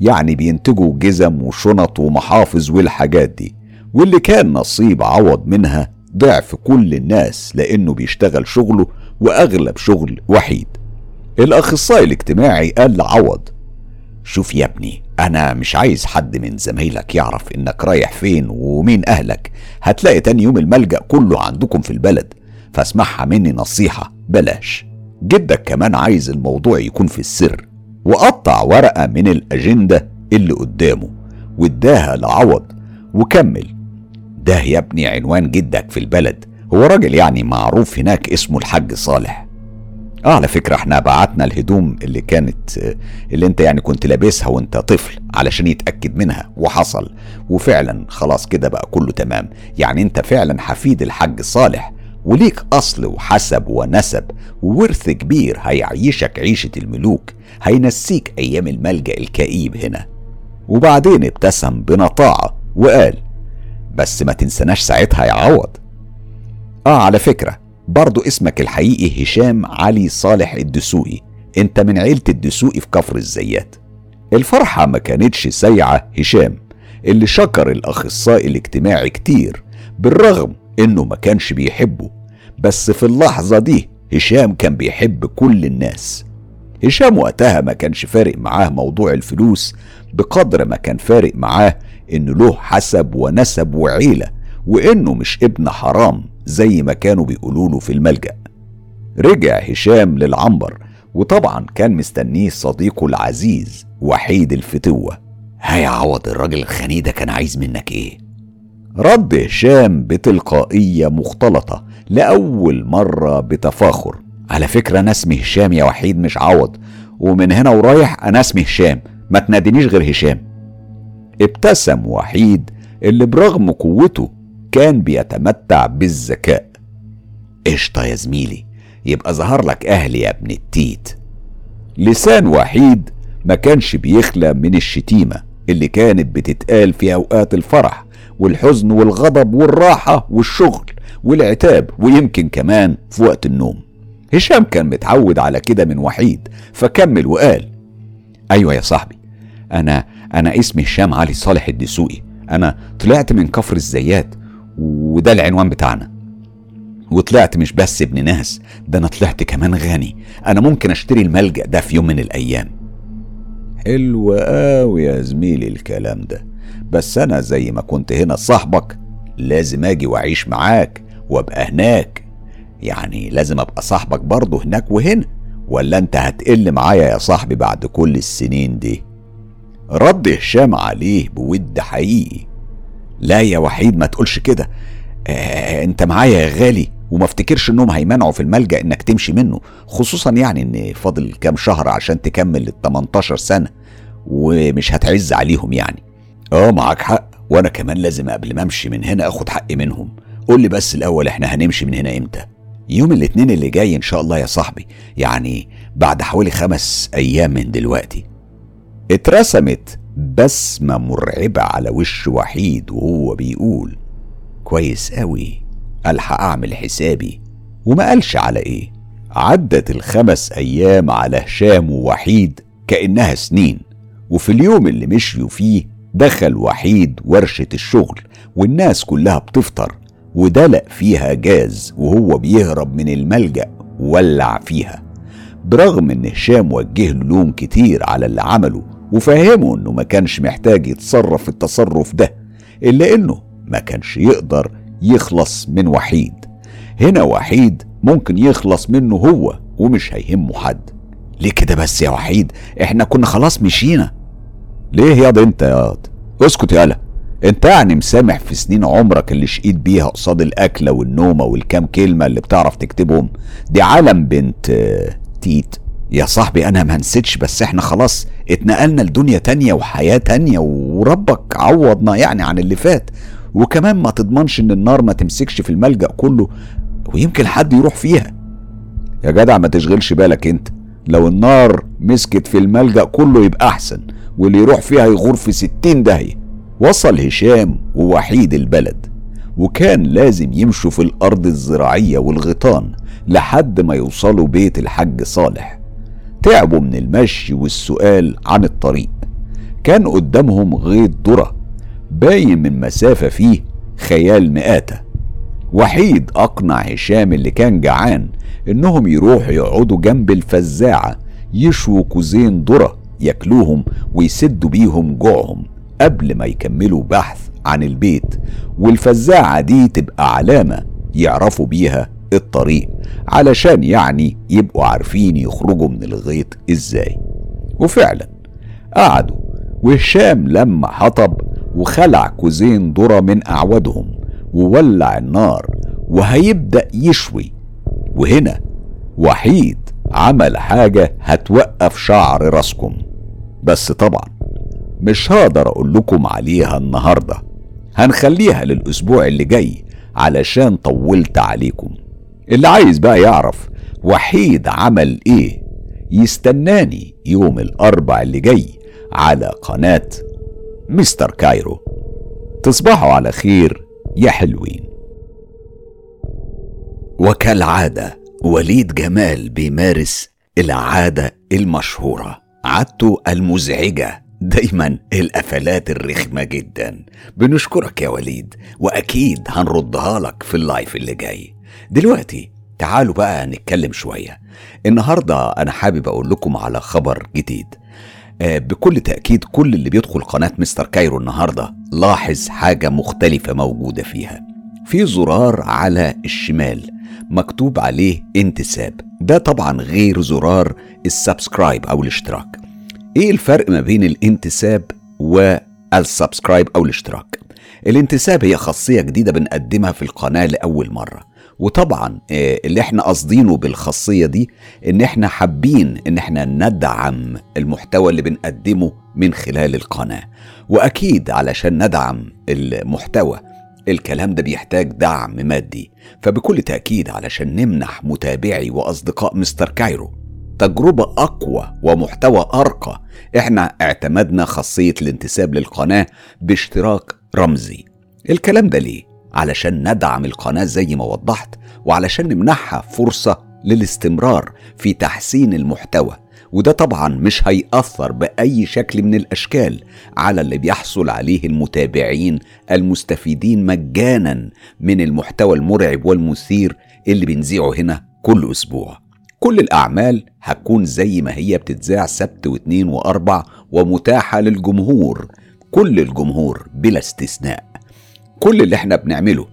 يعني بينتجوا جزم وشنط ومحافظ والحاجات دي واللي كان نصيب عوض منها ضعف كل الناس لأنه بيشتغل شغله وأغلب شغل وحيد. الأخصائي الاجتماعي قال لعوض شوف يا ابني أنا مش عايز حد من زمايلك يعرف إنك رايح فين ومين أهلك. هتلاقي تاني يوم الملجأ كله عندكم في البلد. فاسمعها مني نصيحة بلاش. جدك كمان عايز الموضوع يكون في السر. وقطع ورقة من الأجندة اللي قدامه. واداها لعوض. وكمل. ده يا ابني عنوان جدك في البلد. هو راجل يعني معروف هناك اسمه الحاج صالح. آه على فكرة إحنا بعتنا الهدوم اللي كانت اللي انت يعني كنت لابسها وانت طفل علشان يتأكد منها وحصل. وفعلا خلاص كده بقى كله تمام. يعني انت فعلا حفيد الحاج صالح وليك أصل وحسب ونسب وورث كبير هيعيشك عيشة الملوك هينسيك أيام الملجأ الكئيب هنا. وبعدين ابتسم بنطاعة وقال بس ما تنسناش ساعتها يا عوض. آه على فكرة برضو اسمك الحقيقي هشام علي صالح الدسوقي. انت من عيلة الدسوقي في كفر الزيات. الفرحة ما كانتش سايعة هشام اللي شكر الأخصائي الاجتماعي كتير بالرغم إنه ما كانش بيحبه. بس في اللحظة دي هشام كان بيحب كل الناس. هشام وقتها ما كانش فارق معاه موضوع الفلوس بقدر ما كان فارق معاه إنه له حسب ونسب وعيلة وإنه مش ابن حرام. زي ما كانوا بيقولوا له في الملجأ. رجع هشام للعنبر وطبعا كان مستنيه صديقه العزيز وحيد الفتوة. هيا عوض الراجل الخني ده كان عايز منك إيه؟ رد هشام بتلقائية مختلطة لأول مرة بتفاخر. على فكرة أنا اسمي هشام يا وحيد مش عوض. ومن هنا ورايح أنا اسمي هشام. ما تنادينيش غير هشام. ابتسم وحيد اللي برغم قوته كان بيتمتع بالذكاء. قشطة يا زميلي؟ يبقى ظهر لك أهلي يا ابن التيت. لسان وحيد ما كانش بيخلى من الشتيمة اللي كانت بتتقال في أوقات الفرح والحزن والغضب والراحة والشغل والعتاب ويمكن كمان في وقت النوم. هشام كان متعود على كده من وحيد فكمل وقال أيوة يا صاحبي أنا أنا اسمي هشام علي صالح الدسوقي. أنا طلعت من كفر الزيات وده العنوان بتاعنا. وطلعت مش بس ابن ناس ده أنا طلعت كمان غني. أنا ممكن أشتري الملجأ ده في يوم من الأيام. حلو قوي يا زميلي الكلام ده. بس أنا زي ما كنت هنا صاحبك لازم أجي وأعيش معاك وأبقى هناك. يعني لازم أبقى صاحبك برضه هناك وهنا. ولا أنت هتقل معايا يا صاحبي بعد كل السنين دي؟ رد هشام عليه بود حقيقي. لا يا وحيد ما تقولش كده. آه انت معايا يا غالي وما افتكرش انهم هيمنعوا في الملجأ انك تمشي منه خصوصا يعني ان فاضل كام شهر عشان تكمل ال 18 سنة ومش هتعز عليهم يعني. آه معاك حق. وأنا كمان لازم قبل ما امشي من هنا اخد حقي منهم. قول لي بس الأول إحنا هنمشي من هنا إمتى؟ يوم الاثنين اللي جاي إن شاء الله يا صاحبي يعني بعد حوالي خمس أيام من دلوقتي. اترسمت بسمة مرعبة على وش وحيد وهو بيقول. كويس قوي ألحق أعمل حسابي. وما قالش على إيه. عدت الخمس أيام على هشام ووحيد كأنها سنين. وفي اليوم اللي مشيوا فيه دخل وحيد ورشة الشغل والناس كلها بتفطر ودلق فيها جاز وهو بيهرب من الملجأ ولع فيها. برغم إن هشام وجه له لوم كتير على اللي عمله وفهمه إنه ما كانش محتاج يتصرف التصرف ده إلا إنه ما كانش يقدر يخلص من وحيد. هنا وحيد ممكن يخلص منه هو ومش هيهمه حد. ليه كده بس يا وحيد؟ إحنا كنا خلاص مشينا. ليه ياض أنت ياض؟ اسكت يالا. أنت يعني مسامح في سنين عمرك اللي شقيت بيها قصاد الأكلة والنومة والكام كلمة اللي بتعرف تكتبهم؟ دي عالم بنت تيت. يا صاحبي أنا ما نسيتش بس إحنا خلاص اتنقلنا لدنيا تانية وحياة تانية وربك عوضنا يعني عن اللي فات. وكمان ما تضمنش إن النار ما تمسكش في الملجأ كله ويمكن حد يروح فيها. يا جدع ما تشغلش بالك أنت. لو النار مسكت في الملجأ كله يبقى أحسن واللي يروح فيها يغور في ستين داهية. وصل هشام ووحيد البلد وكان لازم يمشوا في الأرض الزراعية والغيطان لحد ما يوصلوا بيت الحاج صالح. تعبوا من المشي والسؤال عن الطريق. كان قدامهم غيط ذرة باين من مسافة فيه خيال مئاتة. وحيد أقنع هشام اللي كان جعان إنهم يروحوا يقعدوا جنب الفزاعة يشووا كوزين ذرة ياكلوهم ويسدوا بيهم جوعهم قبل ما يكملوا بحث عن البيت. والفزاعة دي تبقى علامة يعرفوا بيها الطريق علشان يعني يبقوا عارفين يخرجوا من الغيط إزاي. وفعلا قعدوا وهشام لما حطب وخلع كوزين ذرة من أعوادهم وولع النار وهيبدأ يشوي. وهنا وحيد عمل حاجة هتوقف شعر راسكم. بس طبعا مش هقدر أقول لكم عليها النهاردة. هنخليها للأسبوع اللي جاي علشان طولت عليكم. اللي عايز بقى يعرف وحيد عمل إيه يستناني يوم الأربع اللي جاي على قناة مستر كايرو. تصبحوا على خير يا حلوين. وكالعادة وليد جمال بيمارس العادة المشهورة. عادته المزعجة دايما القفلات الرخمة جدا. بنشكرك يا وليد وأكيد هنردها لك في ال live اللي جاي. دلوقتي تعالوا بقى نتكلم شوية. النهاردة أنا حابب أقول لكم على خبر جديد. آه، بكل تأكيد كل اللي بيدخل قناة مستر كايرو النهاردة لاحظ حاجة مختلفة موجودة فيها. في زرار على الشمال مكتوب عليه انتساب. ده طبعا غير زرار ال subscribe أو الاشتراك. إيه الفرق ما بين الانتساب وال subscribe أو الاشتراك؟ الانتساب هي خاصية جديدة بنقدمها في القناة لأول مرة. وطبعا آه، اللي إحنا قاصدينه بالخاصية دي إن إحنا حابين إن إحنا ندعم المحتوى اللي بنقدمه من خلال القناة. وأكيد علشان ندعم المحتوى الكلام ده بيحتاج دعم مادي. فبكل تأكيد علشان نمنح متابعي وأصدقاء مستر كايرو تجربة أقوى ومحتوى أرقى إحنا اعتمدنا خاصية الانتساب للقناة باشتراك رمزي. الكلام ده ليه؟ علشان ندعم القناة زي ما وضحت وعلشان نمنحها فرصة للاستمرار في تحسين المحتوى. وده طبعا مش هيأثر بأي شكل من الأشكال على اللي بيحصل عليه المتابعين المستفيدين مجانا من المحتوى المرعب والمثير اللي بنذيعه هنا كل أسبوع. كل الأعمال هتكون زي ما هي بتتذاع سبت واثنين وأربع ومتاحة للجمهور. كل الجمهور بلا استثناء. كل اللي إحنا بنعمله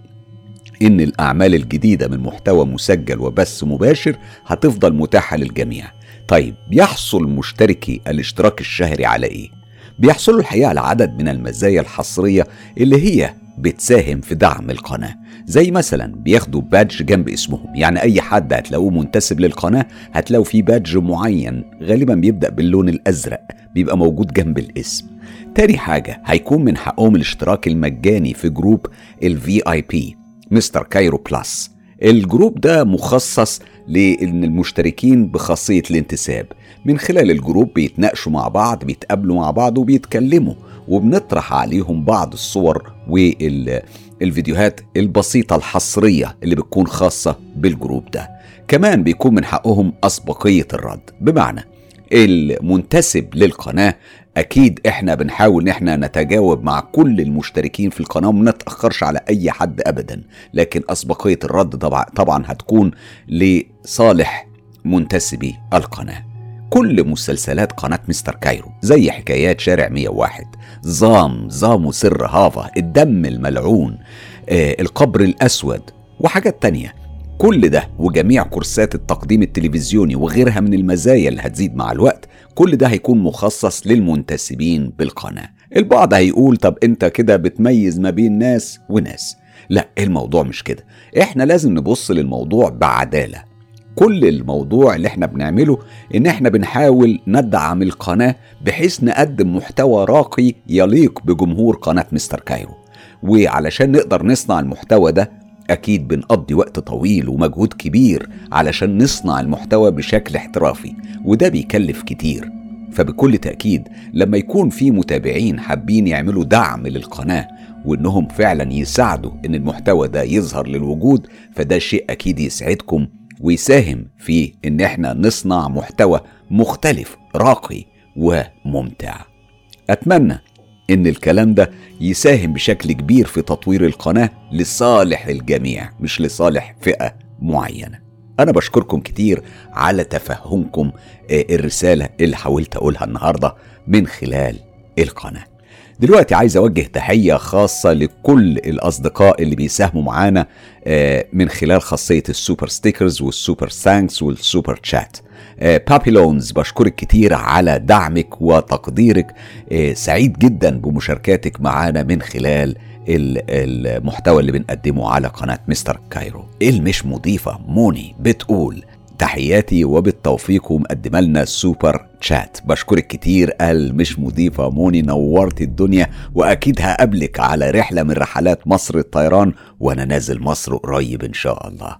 إن الأعمال الجديدة من محتوى مسجل وبث مباشر هتفضل متاحة للجميع. طيب بيحصل مشتركي الاشتراك الشهري على إيه؟ بيحصلوا الحقيقة على عدد من المزايا الحصرية اللي هي بتساهم في دعم القناة. زي مثلا بياخدوا badge جنب اسمهم يعني أي حد هتلاقوه منتسب للقناة هتلاقوا فيه badge معين غالبا بيبدأ باللون الأزرق بيبقى موجود جنب الاسم. تاني حاجة هيكون من حقهم الاشتراك المجاني في group ال VIP مستر كايرو plus ال group ده مخصص للمشتركين بخاصية الانتساب. من خلال ال group بيتناقشوا مع بعض بيتقابلوا مع بعض وبيتكلموا وبنطرح عليهم بعض الصور والفيديوهات البسيطة الحصرية اللي بتكون خاصة بالجروب ده. كمان بيكون من حقهم أسبقية الرد. بمعنى المنتسب للقناة أكيد إحنا بنحاول إن إحنا نتجاوب مع كل المشتركين في القناة وما نتأخرش على أي حد أبدا. لكن أسبقية الرد طبعا, طبعا هتكون لصالح منتسبي القناة. كل مسلسلات قناة مستر كايرو زي حكايات شارع 101 زام زام وسر هافا الدم الملعون آه القبر الأسود وحاجات تانية. كل ده وجميع كورسات التقديم التلفزيوني وغيرها من المزايا اللي هتزيد مع الوقت كل ده هيكون مخصص للمنتسبين بالقناة. البعض هيقول طب انت كده بتميز ما بين ناس وناس. لا الموضوع مش كده. إحنا لازم نبص للموضوع بعدالة. كل الموضوع اللي إحنا بنعمله ان إحنا بنحاول ندعم القناة بحيث نقدم محتوى راقي يليق بجمهور قناة مستر كايرو. وعلشان نقدر نصنع المحتوى ده أكيد بنقضي وقت طويل ومجهود كبير علشان نصنع المحتوى بشكل احترافي وده بيكلف كتير. فبكل تأكيد لما يكون في متابعين حابين يعملوا دعم للقناة وإنهم فعلا يساعدوا إن المحتوى ده يظهر للوجود فده شيء أكيد يسعدكم ويساهم في إن إحنا نصنع محتوى مختلف راقي وممتع. أتمنى إن الكلام ده يساهم بشكل كبير في تطوير القناة لصالح الجميع مش لصالح فئة معينة. أنا بشكركم كتير على تفهمكم الرسالة اللي حاولت أقولها النهاردة من خلال القناة. دلوقتي عايز أوجه تحية خاصة لكل الأصدقاء اللي بيساهموا معانا من خلال خاصية ال super stickers وال super thanks وال super chat بابيلونز بشكرك كتير على دعمك وتقديرك. سعيد جدا بمشاركاتك معانا من خلال المحتوى اللي بنقدمه على قناة مستر كايرو. المش مضيفة موني بتقول تحياتي وبالتوفيق ومقدمة لنا super chat بشكرك كتير قال مش مضيفة موني نورت الدنيا وأكيد هقابلك على رحلة من رحلات مصر الطيران وأنا نازل مصر قريب إن شاء الله.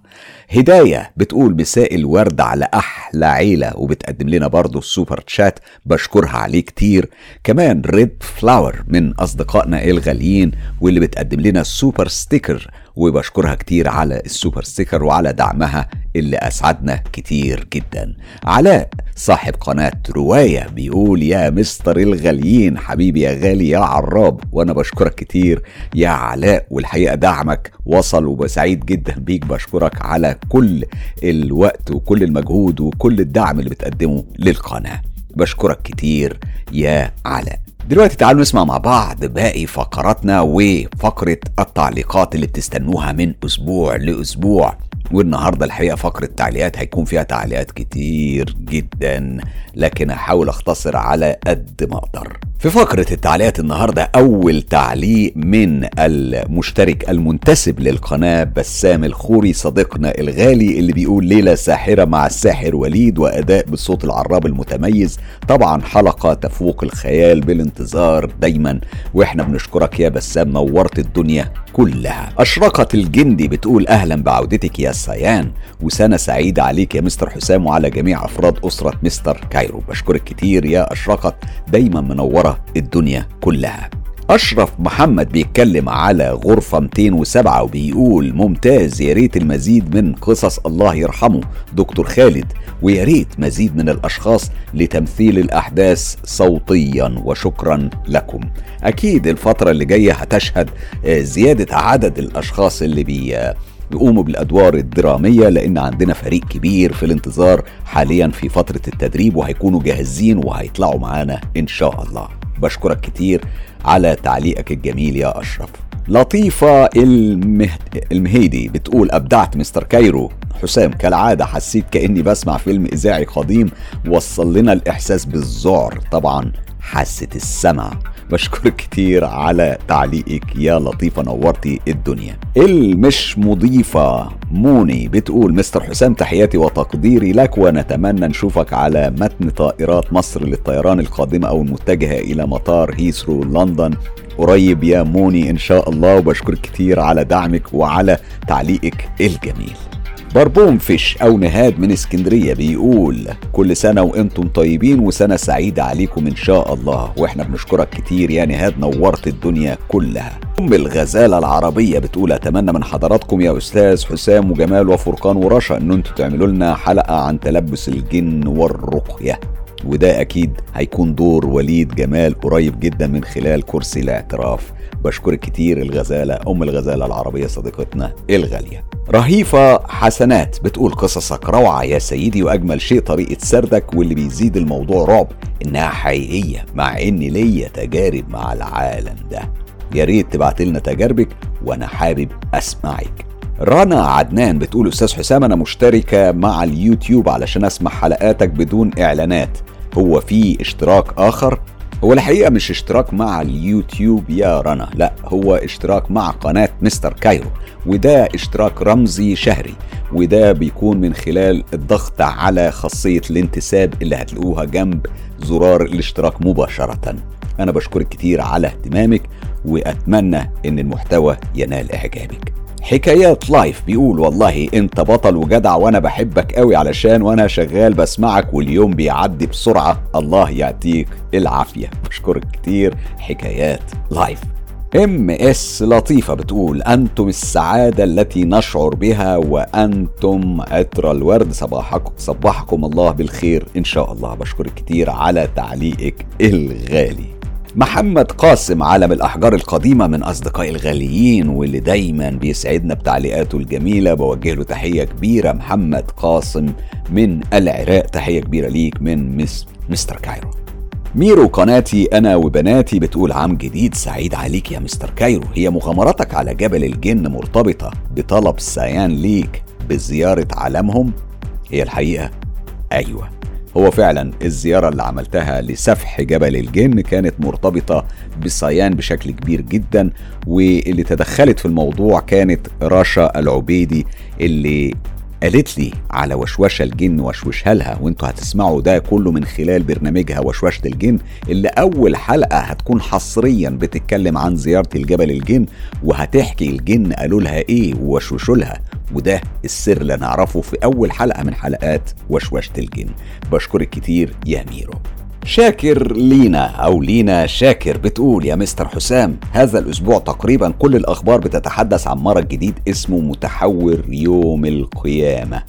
هداية بتقول مساء الورد على أحلى عيلة وبتقدم لنا برضو ال super chat بشكرها عليه كتير. كمان ريد فلاور من أصدقائنا الغاليين واللي بتقدم لنا ال super sticker وبشكرها كتير على ال super sticker وعلى دعمها اللي أسعدنا كتير جدا. علاء صاحب قناة رواية بيقول يا مستر الغاليين حبيبي يا غالي يا عراب وأنا بشكرك كتير. يا علاء والحقيقة دعمك وصل وبسعيد جدا بيك. بشكرك على كل الوقت وكل المجهود وكل الدعم اللي بتقدمه للقناة. بشكرك كتير يا علاء. دلوقتي تعالوا نسمع مع بعض باقي فقراتنا وفقرة التعليقات اللي بتستنوها من أسبوع لأسبوع. والنهاردة الحقيقة فقرة تعليقات هيكون فيها تعليقات كتير جدا لكن هحاول أختصر على قد ما أقدر. في فقرة التعليقات النهاردة أول تعليق من المشترك المنتسب للقناة بسام الخوري صديقنا الغالي اللي بيقول ليلة ساحرة مع الساحر وليد وأداء بالصوت العراب المتميز. طبعا حلقة تفوق الخيال بالانتظار دايما. وإحنا بنشكرك يا بسام نورت الدنيا كلها. أشرقت الجندي بتقول أهلا بعودتك يا سيان. وسنة سعيدة عليك يا مستر حسام وعلى جميع أفراد أسرة مستر كايرو. بشكرك كتير يا أشرقت. دايما منورة الدنيا كلها. أشرف محمد بيتكلم على غرفة 207 وبيقول ممتاز يا ريت المزيد من قصص الله يرحمه. دكتور خالد ويا ريت مزيد من الأشخاص لتمثيل الأحداث صوتيا وشكرا لكم. أكيد الفترة اللي جاية هتشهد زيادة عدد الأشخاص اللي بي بيقوموا بالأدوار الدرامية لأن عندنا فريق كبير في الانتظار حاليا في فترة التدريب وهيكونوا جاهزين وهيطلعوا معانا إن شاء الله. بشكرك كتير على تعليقك الجميل يا أشرف. لطيفة المه... المهيدي بتقول أبدعت مستر كايرو. حسام كالعادة حسيت كأني بسمع فيلم إذاعي قديم. وصل لنا الإحساس بالذعر. طبعا حاسة السمع. بشكرك كتير على تعليقك. يا لطيفة نورتي الدنيا. المش مضيفة. موني بتقول مستر حسام تحياتي وتقديري لك ونتمنى نشوفك على متن طائرات مصر للطيران القادمة أو المتجهة إلى مطار هيثرو لندن. قريب يا موني إن شاء الله وبشكرك كتير على دعمك وعلى تعليقك الجميل. بربوم فيش أو نهاد من اسكندرية بيقول كل سنة وإنتم طيبين وسنة سعيدة عليكم إن شاء الله. وإحنا بنشكرك كتير يا نهاد نورت الدنيا كلها. أم الغزالة العربية بتقول أتمنى من حضراتكم يا أستاذ حسام وجمال وفرقان ورشا إن أنتوا تعملوا لنا حلقة عن تلبس الجن والرقية. وده أكيد هيكون دور وليد جمال قريب جدا من خلال كرسي الاعتراف. بشكرك كتير الغزالة أم الغزالة العربية صديقتنا الغالية. رهيفة حسنات بتقول قصصك روعة يا سيدي وأجمل شيء طريقة سردك واللي بيزيد الموضوع رعب إنها حقيقية مع إن ليا تجارب مع العالم ده. يا ريت تبعت لنا تجاربك وأنا حابب أسمعك. رنا عدنان بتقول أستاذ حسام أنا مشتركة مع اليوتيوب علشان أسمع حلقاتك بدون إعلانات. هو في اشتراك آخر. هو الحقيقة مش اشتراك مع اليوتيوب يا رنا لا هو اشتراك مع قناة مستر كايرو وده اشتراك رمزي شهري وده بيكون من خلال الضغط على خاصية الانتساب اللي هتلاقوها جنب زرار الاشتراك مباشرة. أنا بشكرك كتير على اهتمامك وأتمنى إن المحتوى ينال إعجابك. حكايات لايف بيقول والله انت بطل وجدع وأنا بحبك قوي علشان وأنا شغال بسمعك واليوم بيعدي بسرعة الله يعطيك العافية. بشكرك كتير حكايات لايف. إم إس لطيفة بتقول أنتم السعادة التي نشعر بها وأنتم عطر الورد. صباحكم صباحكم الله بالخير إن شاء الله. بشكرك كتير على تعليقك الغالي. محمد قاسم عالم الأحجار القديمة من أصدقائي الغاليين واللي دايما بيسعدنا بتعليقاته الجميلة. بوجه له تحية كبيرة محمد قاسم من العراق. تحية كبيرة ليك من مس مستر كايرو. ميرو قناتي أنا وبناتي بتقول عام جديد سعيد عليك يا مستر كايرو. هي مغامرتك على جبل الجن مرتبطة بطلب سيان ليك بزيارة عالمهم؟ هي الحقيقة؟ أيوة. هو فعلا الزيارة اللي عملتها لسفح جبل الجن كانت مرتبطة بالصيان بشكل كبير جدا واللي تدخلت في الموضوع كانت رشا العبيدي اللي قالت لي على وشوشة الجن وشوشها لها وانتوا هتسمعوا ده كله من خلال برنامجها وشوشة الجن اللي أول حلقة هتكون حصريا بتتكلم عن زيارة الجبل الجن وهتحكي الجن قالوا لها إيه ووشوشوا لها. وده السر اللي نعرفه في أول حلقة من حلقات وشوشة الجن. بشكرك كتير يا ميرو. شاكر لينا أو لينا شاكر بتقول يا مستر حسام هذا الأسبوع تقريبا كل الأخبار بتتحدث عن مرض جديد اسمه متحور يوم القيامة.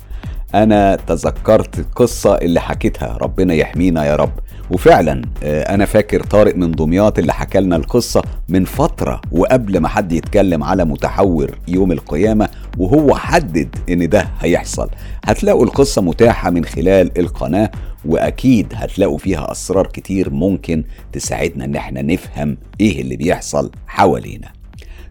أنا تذكرت القصة اللي حكيتها. ربنا يحمينا يا رب. وفعلا آه، أنا فاكر طارق من دمياط اللي حكى لنا القصة من فترة وقبل ما حد يتكلم على متحور يوم القيامة وهو حدد إن ده هيحصل. هتلاقوا القصة متاحة من خلال القناة وأكيد هتلاقوا فيها أسرار كتير ممكن تساعدنا إن إحنا نفهم إيه اللي بيحصل حوالينا.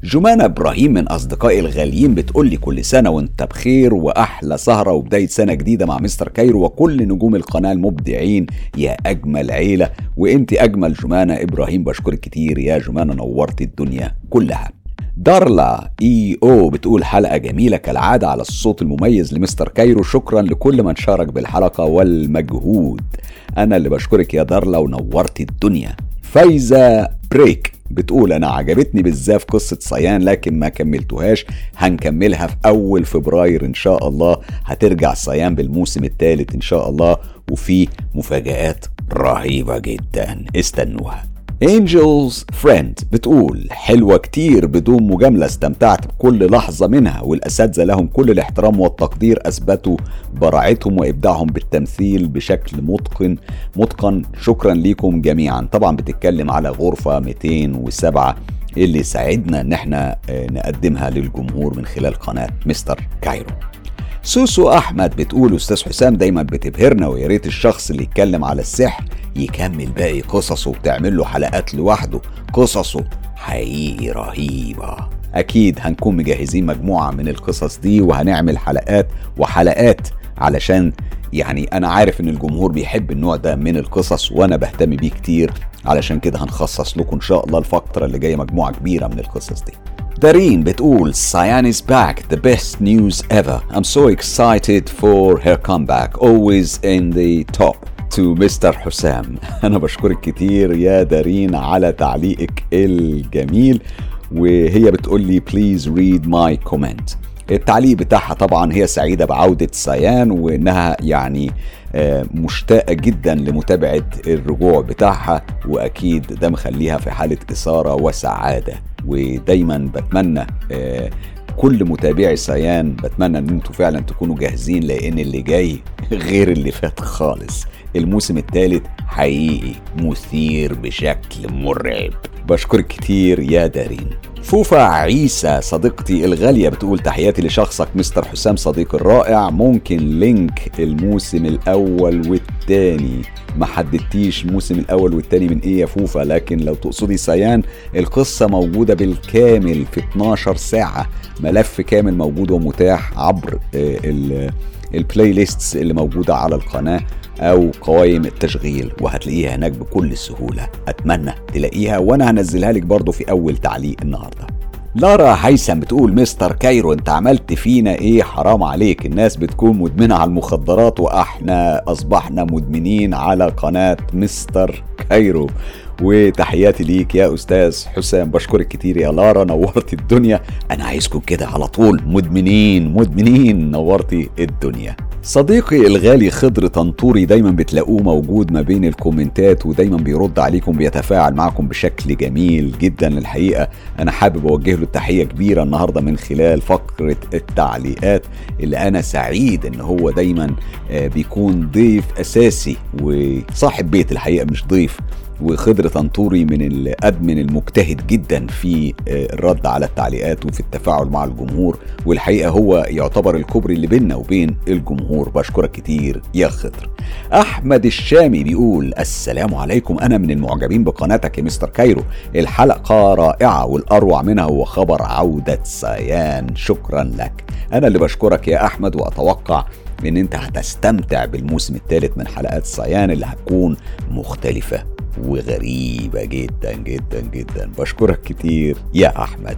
جمانة إبراهيم من أصدقائي الغاليين بتقول لي كل سنة وأنت بخير وأحلى سهرة وبداية سنة جديدة مع مستر كايرو وكل نجوم القناة المبدعين. يا أجمل عيلة. وأنت أجمل جمانة. إبراهيم بشكرك كتير. يا جمانة نورت الدنيا كلها. دارلا إي أو بتقول حلقة جميلة كالعادة على الصوت المميز لمستر كايرو. شكرا لكل من شارك بالحلقة والمجهود. أنا اللي بشكرك يا دارلا ونورت الدنيا. فايزة بريك. بتقول أنا عجبتني بالذات قصة صيان لكن ما كملتوهاش. هنكملها في أول فبراير إن شاء الله. هترجع صيان بالموسم الثالث إن شاء الله. وفي مفاجآت رهيبة جدا. استنوها. Angels Friend بتقول حلوة كتير بدون مجاملة استمتعت بكل لحظة منها والأساتذة لهم كل الاحترام والتقدير أثبتوا براعتهم وإبداعهم بالتمثيل بشكل متقن متقن. شكرا ليكم جميعا. طبعا بتتكلم على غرفة 207 اللي ساعدنا إن إحنا آه، نقدمها للجمهور من خلال قناة مستر كايرو. سوسو أحمد بتقول أستاذ حسام دايما بتبهرنا ويا ريت الشخص اللي يتكلم على السحر يكمل باقي قصصه وتعمل له حلقات لوحده. قصصه حقيقي رهيبة. أكيد هنكون مجهزين مجموعة من القصص دي وهنعمل حلقات وحلقات علشان يعني أنا عارف إن الجمهور بيحب النوع ده من القصص وأنا بهتم بيه كتير. علشان كده هنخصص لكم إن شاء الله الفترة اللي جاية مجموعة كبيرة من القصص دي. دارين بتقول Cyan is back the best news ever I'm so excited for her comeback always in the top to Mr. حسام أنا بشكرك كتير يا دارين على تعليقك الجميل وهي بتقول لي please read my comment التعليق بتاعها طبعا هي سعيدة بعودة سيان وإنها يعني مشتاقة جدا لمتابعة الرجوع بتاعها وأكيد ده مخليها في حالة إثارة وسعادة. ودايما بتمنى آه، كل متابعي سيان بتمنى إن أنتوا فعلا تكونوا جاهزين لأن اللي جاي غير اللي فات خالص. الموسم الثالث حقيقي مثير بشكل مرعب. بشكرك كتير يا دارين. فوفا عيسى صديقتي الغالية بتقول تحياتي لشخصك مستر حسام صديقي الرائع. ممكن link الموسم الأول والتاني. ما حددتيش الموسم الأول والتاني من إيه يا فوفا لكن لو تقصدي سيان القصة موجودة بالكامل في 12 ساعة. ملف كامل موجود ومتاح عبر آه، ال playlists اللي موجودة على القناة أو قوائم التشغيل وهتلاقيها هناك بكل سهولة. أتمنى تلاقيها وأنا هنزلها لك برضو في أول تعليق النهاردة. لارا هيثم بتقول مستر كايرو أنت عملت فينا إيه؟ حرام عليك. الناس بتكون مدمنة على المخدرات وأحنا أصبحنا مدمنين على قناة مستر كايرو. وتحياتي ليك يا أستاذ حسام. بشكرك كتير يا لارا نورتي الدنيا. أنا عايزكم كده على طول. مدمنين مدمنين نورتي الدنيا. صديقي الغالي خضر طنطوري دايما بتلاقوه موجود ما بين الكومنتات ودايما بيرد عليكم بيتفاعل معكم بشكل جميل جدا الحقيقة. أنا حابب أوجه له تحيه كبيرة النهارده من خلال فقرة التعليقات اللي أنا سعيد إن هو دايما آه، بيكون ضيف أساسي. وصاحب بيت الحقيقة مش ضيف. وخضر طنطوري من الأدمن المجتهد جدا في آه، الرد على التعليقات وفي التفاعل مع الجمهور. والحقيقة هو يعتبر الكوبري اللي بيننا وبين الجمهور. بشكرك كتير يا خضر. أحمد الشامي بيقول السلام عليكم. أنا من المعجبين بقناتك يا مستر كايرو. الحلقة رائعة والأروع منها هو خبر عودة سيان. شكرا لك. أنا اللي بشكرك يا أحمد وأتوقع إن أنت هتستمتع بالموسم الثالث من حلقات صيان اللي هتكون مختلفة. وغريبة جدا جدا جدا. بشكرك كتير يا أحمد.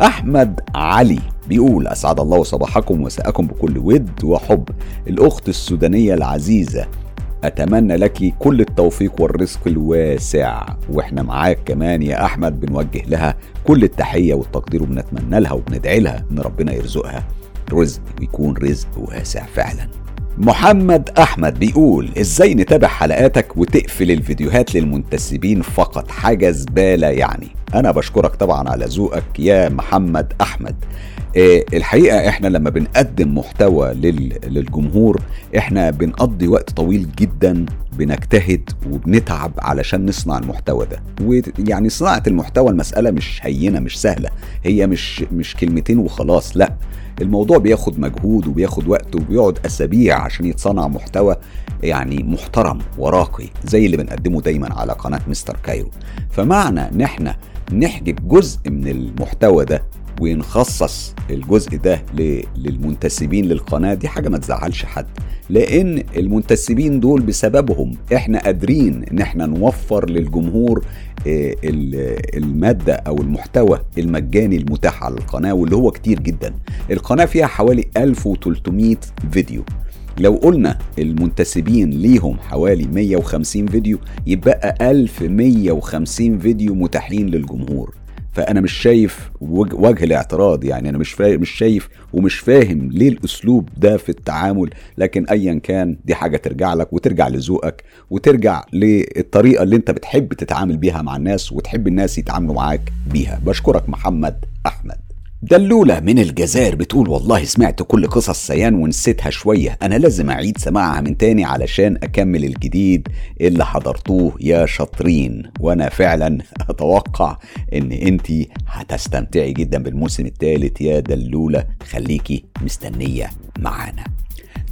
أحمد علي بيقول أسعد الله صباحكم ومساءكم بكل ود وحب. الأخت السودانية العزيزة أتمنى لك كل التوفيق والرزق الواسع. وإحنا معاك كمان يا أحمد بنوجه لها كل التحية والتقدير وبنتمنى لها وبندعي لها إن ربنا يرزقها. رزق ويكون رزق واسع فعلا. محمد أحمد بيقول إزاي نتابع حلقاتك وتقفل الفيديوهات للمنتسبين فقط؟ حاجة زبالة يعني. أنا بشكرك طبعا على ذوقك يا محمد أحمد. إيه الحقيقة إحنا لما بنقدم محتوى للجمهور إحنا بنقضي وقت طويل جدا بنجتهد وبنتعب علشان نصنع المحتوى ده. ويعني صناعة المحتوى المسألة مش هينة مش سهلة. هي مش مش كلمتين وخلاص لأ. الموضوع بياخد مجهود وبياخد وقت وبيقعد أسابيع عشان يتصنع محتوى يعني محترم وراقي زي اللي بنقدمه دايما على قناة مستر كايرو. فمعنى إن إحنا نحجب جزء من المحتوى ده ونخصص الجزء ده للمنتسبين للقناة دي حاجة ما تزعلش حد. لأن المنتسبين دول بسببهم إحنا قادرين إن إحنا نوفر للجمهور آه، المادة أو المحتوى المجاني المتاح على القناة واللي هو كتير جدا. القناة فيها حوالي 1300 فيديو. لو قلنا المنتسبين ليهم حوالي 150 فيديو يبقى 1150 فيديو متاحين للجمهور. فأنا مش شايف وجه الاعتراض يعني. أنا مش مش شايف ومش فاهم ليه الأسلوب ده في التعامل. لكن ايا كان دي حاجة ترجع لك وترجع لذوقك وترجع للطريقة اللي أنت بتحب تتعامل بيها مع الناس وتحب الناس يتعاملوا معاك بيها. بشكرك محمد أحمد. دلولة من الجزائر بتقول والله سمعت كل قصص سيان ونسيتها شوية. أنا لازم أعيد سماعها من تاني علشان أكمل الجديد اللي حضرتوه يا شاطرين. وأنا فعلا أتوقع إن أنتي هتستمتعي جدا بالموسم الثالث يا دلولة. خليكي مستنية معانا.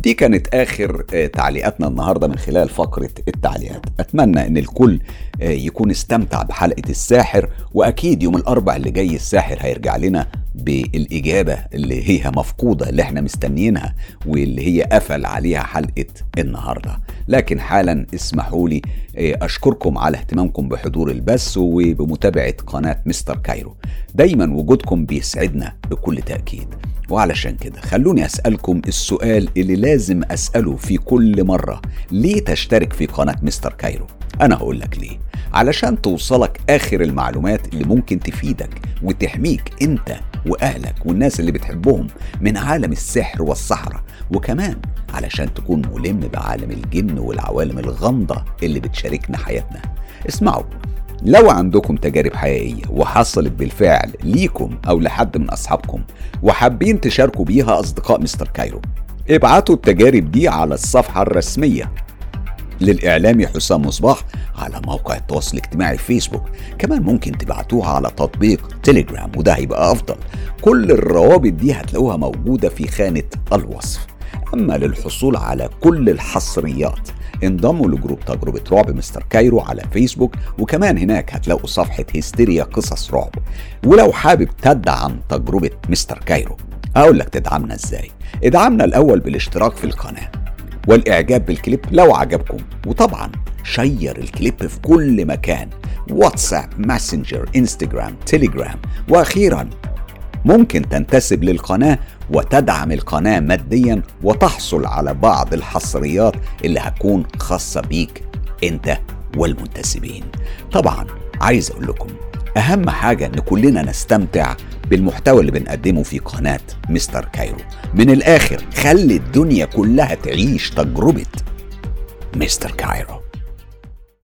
دي كانت آخر آه، تعليقاتنا النهارده من خلال فقرة التعليقات. أتمنى إن الكل آه، يكون استمتع بحلقة الساحر. وأكيد يوم الأربع اللي جاي الساحر هيرجع لنا بالإجابة اللي هي مفقودة اللي إحنا مستنيينها واللي هي قفل عليها حلقة النهارده. لكن حالا اسمحوا لي آه، أشكركم على اهتمامكم بحضور البث وبمتابعة قناة مستر كايرو. دايما وجودكم بيسعدنا بكل تأكيد. وعلشان كده خلوني أسألكم السؤال اللي لازم أسأله في كل مرة. ليه تشترك في قناة مستر كايرو؟ أنا هقول لك ليه. علشان توصلك آخر المعلومات اللي ممكن تفيدك وتحميك أنت وأهلك والناس اللي بتحبهم من عالم السحر والسحرة. وكمان علشان تكون ملم بعالم الجن والعوالم الغامضة اللي بتشاركنا حياتنا. اسمعوا لو عندكم تجارب حقيقية وحصلت بالفعل ليكم أو لحد من أصحابكم وحابين تشاركوا بيها أصدقاء مستر كايرو ابعتوا التجارب دي على الصفحة الرسمية. للإعلامي حسام مصباح على موقع التواصل الاجتماعي فيسبوك. كمان ممكن تبعتوها على تطبيق تيليجرام وده هيبقى أفضل. كل الروابط دي هتلاقوها موجودة في خانة الوصف. أما للحصول على كل الحصريات انضموا لجروب تجربة رعب مستر كايرو على فيسبوك وكمان هناك هتلاقوا صفحة هستيريا قصص رعب. ولو حابب تدعم تجربة مستر كايرو أقول لك تدعمنا إزاي؟ ادعمنا الأول بالاشتراك في القناة. والإعجاب بالكليب لو عجبكم. وطبعا share الكليب في كل مكان. واتساب ماسنجر انستجرام تيليجرام. وأخيرا ممكن تنتسب للقناة وتدعم القناة ماديا وتحصل على بعض الحصريات اللي هتكون خاصة بيك أنت والمنتسبين. طبعا عايز أقول لكم أهم حاجة إن كلنا نستمتع بالمحتوى اللي بنقدمه في قناة مستر كايرو. من الآخر خلي الدنيا كلها تعيش تجربة مستر كايرو.